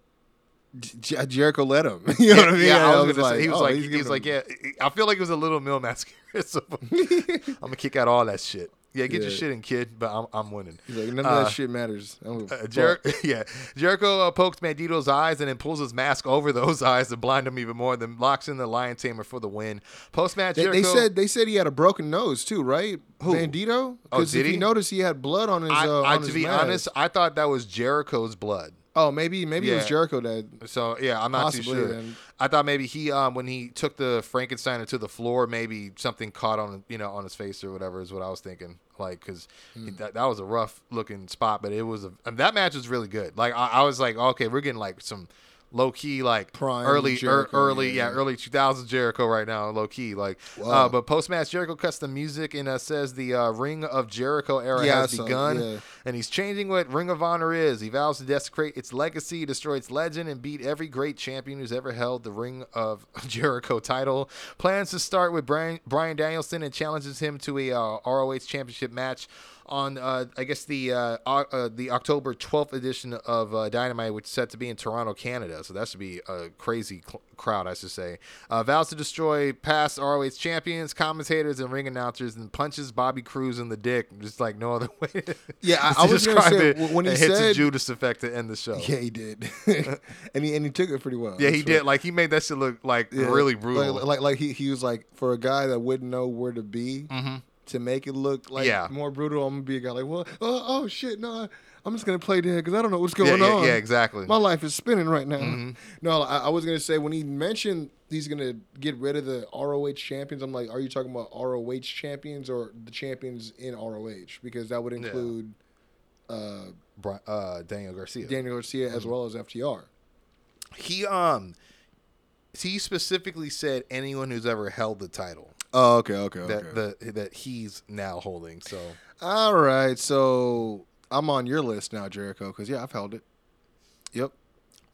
J- Jericho let him. You know what I mean? Yeah, I was, gonna say he was oh, like he was like yeah. I feel like it was a little Mil mascara. So I'm gonna kick out all that shit. Yeah, get your shit in, kid. But I'm I'm winning. He's like, none of Uh, that shit matters. I don't give a Uh. Jer- yeah, Jericho uh, pokes Bandito's eyes and then pulls his mask over those eyes to blind him even more. Then locks in the Lion Tamer for the win. Post match, They, Jericho. they said they said he had a broken nose too, right? Who? Bandito? Oh, Because did if he? you notice, he had blood on his. I, uh, I- to his be mask. honest, I thought that was Jericho's blood. Oh, maybe maybe it was Jericho that. So yeah, I'm not too sure. then. I thought maybe he, um, when he took the Frankenstein to the floor, maybe something caught on, you know, on his face or whatever is what I was thinking. Like, because Hmm. that, that was a rough looking spot, but it was a and that match was really good. Like, I, I was like, okay, we're getting like some low key, like Prime early, er, early, yeah. yeah. early 2000s Jericho right now, low key. Like, uh, but post match Jericho cuts the music and uh, says the uh, Ring of Jericho era Yeah, has begun yeah. and he's changing what Ring of Honor is. He vows to desecrate its legacy, destroy its legend, and beat every great champion who's ever held the Ring of Jericho title. Plans to start with Bryan, Bryan Danielson and challenges him to a uh, ROH championship match on, uh, I guess the uh, uh, the October 12th edition of uh, Dynamite, which is set to be in Toronto, Canada. So that should be a crazy cl- crowd, I should say. Uh, vows to destroy past ROH champions, commentators, and ring announcers, and punches Bobby Cruise in the dick, just like no other way. Yeah, I- I was describe say, it, when he and hits a Judas effect to end the show. Yeah, he did, and he and he took it pretty well. Yeah, he did. right. Like he made that shit look like Yeah. really brutal. Like, like, like he, he was like for a guy that wouldn't know where to be to make it look like Mm-hmm. Yeah. more brutal. I'm gonna be a guy like, well, oh, oh shit, no, I'm just gonna play dead because I don't know what's going yeah, on. yeah, exactly. My life is spinning right now. No, I, I was gonna say when he mentioned he's gonna get rid of the ROH champions, I'm like, are you talking about ROH champions or the champions in ROH? Because that would include uh, uh, Daniel Garcia. Daniel Garcia as well as FTR. he um he specifically said anyone who's ever held the title Oh, okay, okay, that the that he's now holding. So All right, so I'm on your list now, Jericho, because yeah, I've held it. Yep,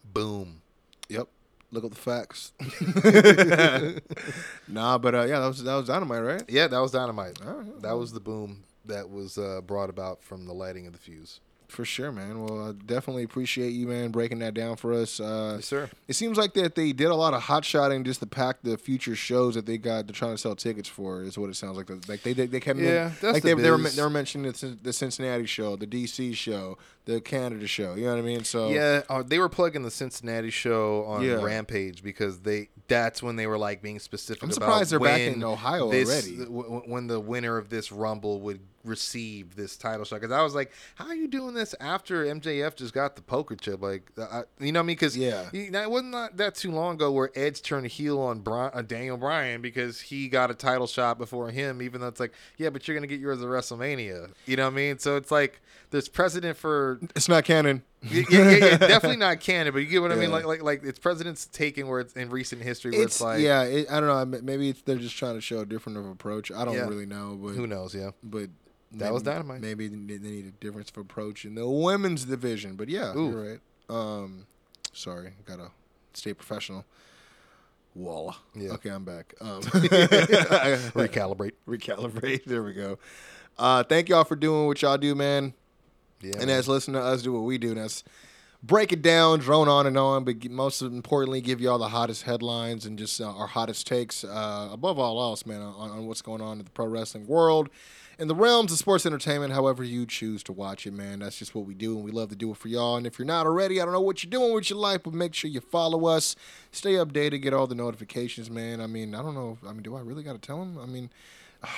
boom. yep. Look up the facts. nah, but uh, yeah, that was that was dynamite, right? Yeah, that was dynamite. Alright, that was the boom that was uh, brought about from the lighting of the fuse. For sure, man. Well, I definitely appreciate you, man, breaking that down for us. Uh, Yes, sir. It seems like that they did a lot of hot shotting just to pack the future shows that they got. They're trying to sell tickets for. Is what it sounds like. Like they they, they kept Yeah, that's like the they, they were they were mentioning the, the Cincinnati show, the DC show, the Canada show. You know what I mean? So Yeah, uh, they were plugging the Cincinnati show on Yeah. Rampage because they that's when they were like being specific. I'm surprised they're back in Ohio this- already. w- when the winner of this Rumble would receive this title shot. Because I was like, how are you doing this after MJF just got the poker chip? Like, I, you know what I mean? Because Yeah. it wasn't not that too long ago where Edge turned heel on uh, Daniel Bryan because he got a title shot before him. Even though it's like, yeah, but you're gonna get yours at WrestleMania. You know what I mean? So it's like there's precedent for it's not canon. Yeah, yeah, yeah, definitely not canon, but you get what I mean. Like, like, like it's presidents taking where it's in recent history where it's, It's like, yeah. It, I don't know. Maybe it's, they're just trying to show a different of approach. I don't really know, but who knows? Yeah, but That was Dynamite. Maybe they they need a difference of approach in the women's division. But yeah, Ooh. you're right. Um, sorry, gotta stay professional. Walla. Yeah. Okay, I'm back. Um, recalibrate. recalibrate. There we go. Uh, thank y'all for doing what y'all do, man. Yeah, and man. as listen to us do what we do, and that's break it down, drone on and on, but most importantly, give y'all the hottest headlines and just uh, our hottest takes, uh, above all else, man, on, on what's going on in the pro wrestling world. In the realms of sports entertainment, however you choose to watch it, man, that's just what we do, and we love to do it for y'all. And if you're not already, I don't know what you're doing with your life, but make sure you follow us, stay updated, get all the notifications, man. I mean, I don't know. I mean, do I really got to tell them? I mean,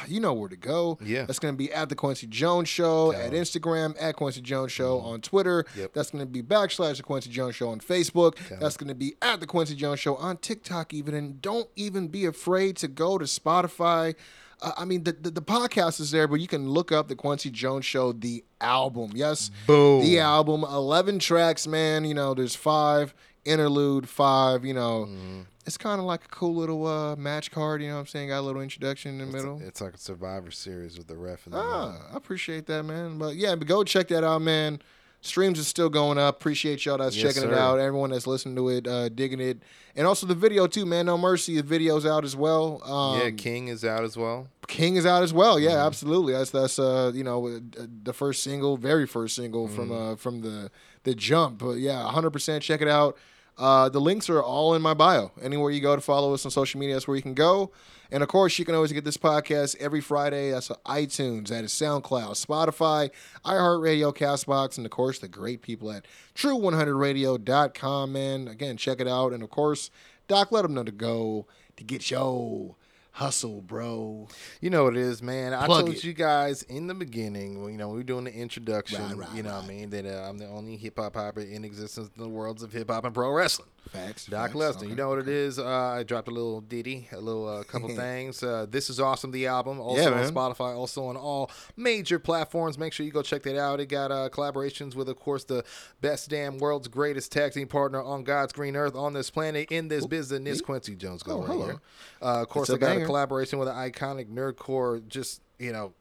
you know where to go. Yeah. That's going to be at the Quincy Jones Show at Instagram, at Quincy Jones Show on Twitter. Mm-hmm. Yep. That's going to be backslash the Quincy Jones Show on Facebook. That's going to be at the Quincy Jones Show on TikTok, even. And don't even be afraid to go to Spotify. Uh, I mean, the, the the podcast is there, but you can look up the Quincy Jones Show, the album. Yes, Boom. the album, eleven tracks, man. You know, there's five interlude, five. You know, Mm-hmm. It's kind of like a cool little uh, match card. You know, what I'm saying, got a little introduction in the middle. It's like a Survivor Series with the ref in the Ah. I appreciate that, man. But yeah, but go check that out, man. Streams is still going up. Appreciate y'all that's Yes, checking it out. Everyone that's listening to it, uh, digging it, and also the video too, man. No mercy, the video's out as well. Um, yeah, King is out as well. King is out as well. Yeah, Mm-hmm. absolutely. That's that's uh you know uh, the first single, very first single from Mm-hmm. uh from the the jump. But yeah, 100% check it out. Uh, the links are all in my bio. Anywhere you go to follow us on social media, that's where you can go. And of course, you can always get this podcast every Friday. That's iTunes, that is SoundCloud, Spotify, iHeartRadio, Castbox, and of course, the great people at True100Radio.com. Man, again, check it out. And of course, Doc, let them know to go to get your hustle, bro. You know what it is, man. I told it. you guys in the beginning, you know, we were doing the introduction. Right, right, you know what I mean? That uh, I'm the only hip hop hopper in existence in the worlds of hip hop and pro wrestling. Facts. Doc facts. Okay. You know what it is? Uh, I dropped a little ditty, a little uh, couple things. Uh, this is awesome. The album, also Yeah, on. Spotify, also on all major platforms. Make sure you go check that out. It got uh, collaborations with, of course, the best damn world's greatest tag team partner on God's green earth on this planet in this business, Quincy Jones. Go Oh, right hello. here. Uh, of course, It's I got banger. a collaboration with an iconic nerdcore. Just you know.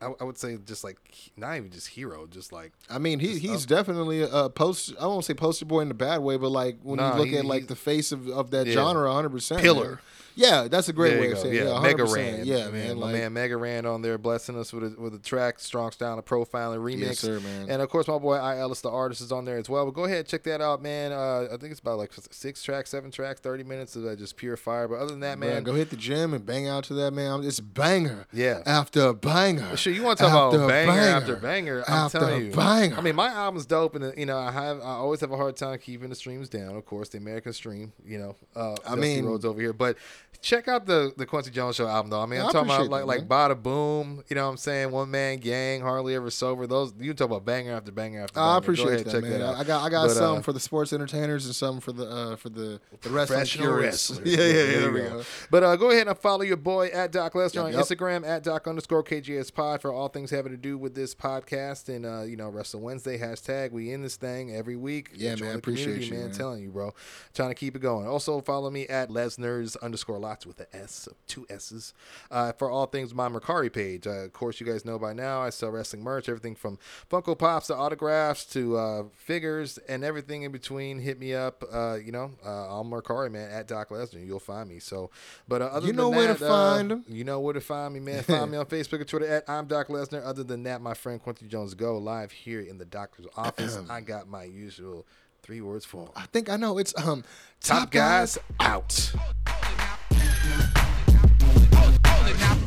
I, I would say just like not even just hero, just like I mean, he he's definitely a post. I won't say poster boy in a bad way, but like when Nah, you look he- at like the face of, of that Yeah. genre, hundred percent Pillar. Yeah, that's a great way of saying. it. Yeah, Yeah, Mega 100%. Ran. Yeah, man. man. My Like, man Mega Ran on there blessing us with a, with a track, Strong Style, a profiling remix. Yes, sir, man. And of course, my boy I Ellis, the artist, is on there as well. But go ahead, check that out, man. Uh, I think it's about like six tracks, seven tracks, 30 minutes of uh, just pure fire. But other than that, man, man, go hit the gym and bang out to that man. It's banger. Yeah. after banger. Sure, you want to talk about banger, banger, after banger? I'm after telling you, banger. I mean, my album's dope, and uh, you know, I have, I always have a hard time keeping the streams down. Of course, the American stream, you know, uh, I mean- roads over here, but Check out the the Quincy Jones Show album though. I mean, I'm I talking about like that, like Bada Boom. You know what I'm saying? One Man Gang, Hardly Ever Sober. Those you talk about banger after banger after. Banger. I appreciate ahead, that, man. out. I got I got But, some uh, for the sports entertainers and some for the uh, for the the wrestling wrestlers. Yeah, yeah, yeah. There There we go. go. But uh, go ahead and follow your boy at Doc Lesnar Yep, on yep. Instagram at Doc underscore KJS Pod for all things having to do with this podcast and uh, you know Wrestle Wednesday hashtag. We in this thing every week. Yeah, Join man, appreciate you, man. man. Telling you, bro. Trying to keep it going. Also follow me at Lesnar's underscore lots with a S, so two S's. Uh, for all things my Mercari page. Uh, of course, you guys know by now I sell wrestling merch, everything from Funko Pops to autographs to uh, figures and everything in between. Hit me up. Uh, you know, uh, on Mercari, man, at Doc Lesnar. You'll find me. So, but uh, other You than know where to that, uh, find 'em. You know where to find me, man. Find me on Facebook and Twitter at I'm Doc Lesnar. Other than that, my friend Quincy Jones go live here in the doctor's office. I got my usual three words for him. I think I know. It's um Top guys out. Hold yeah. now.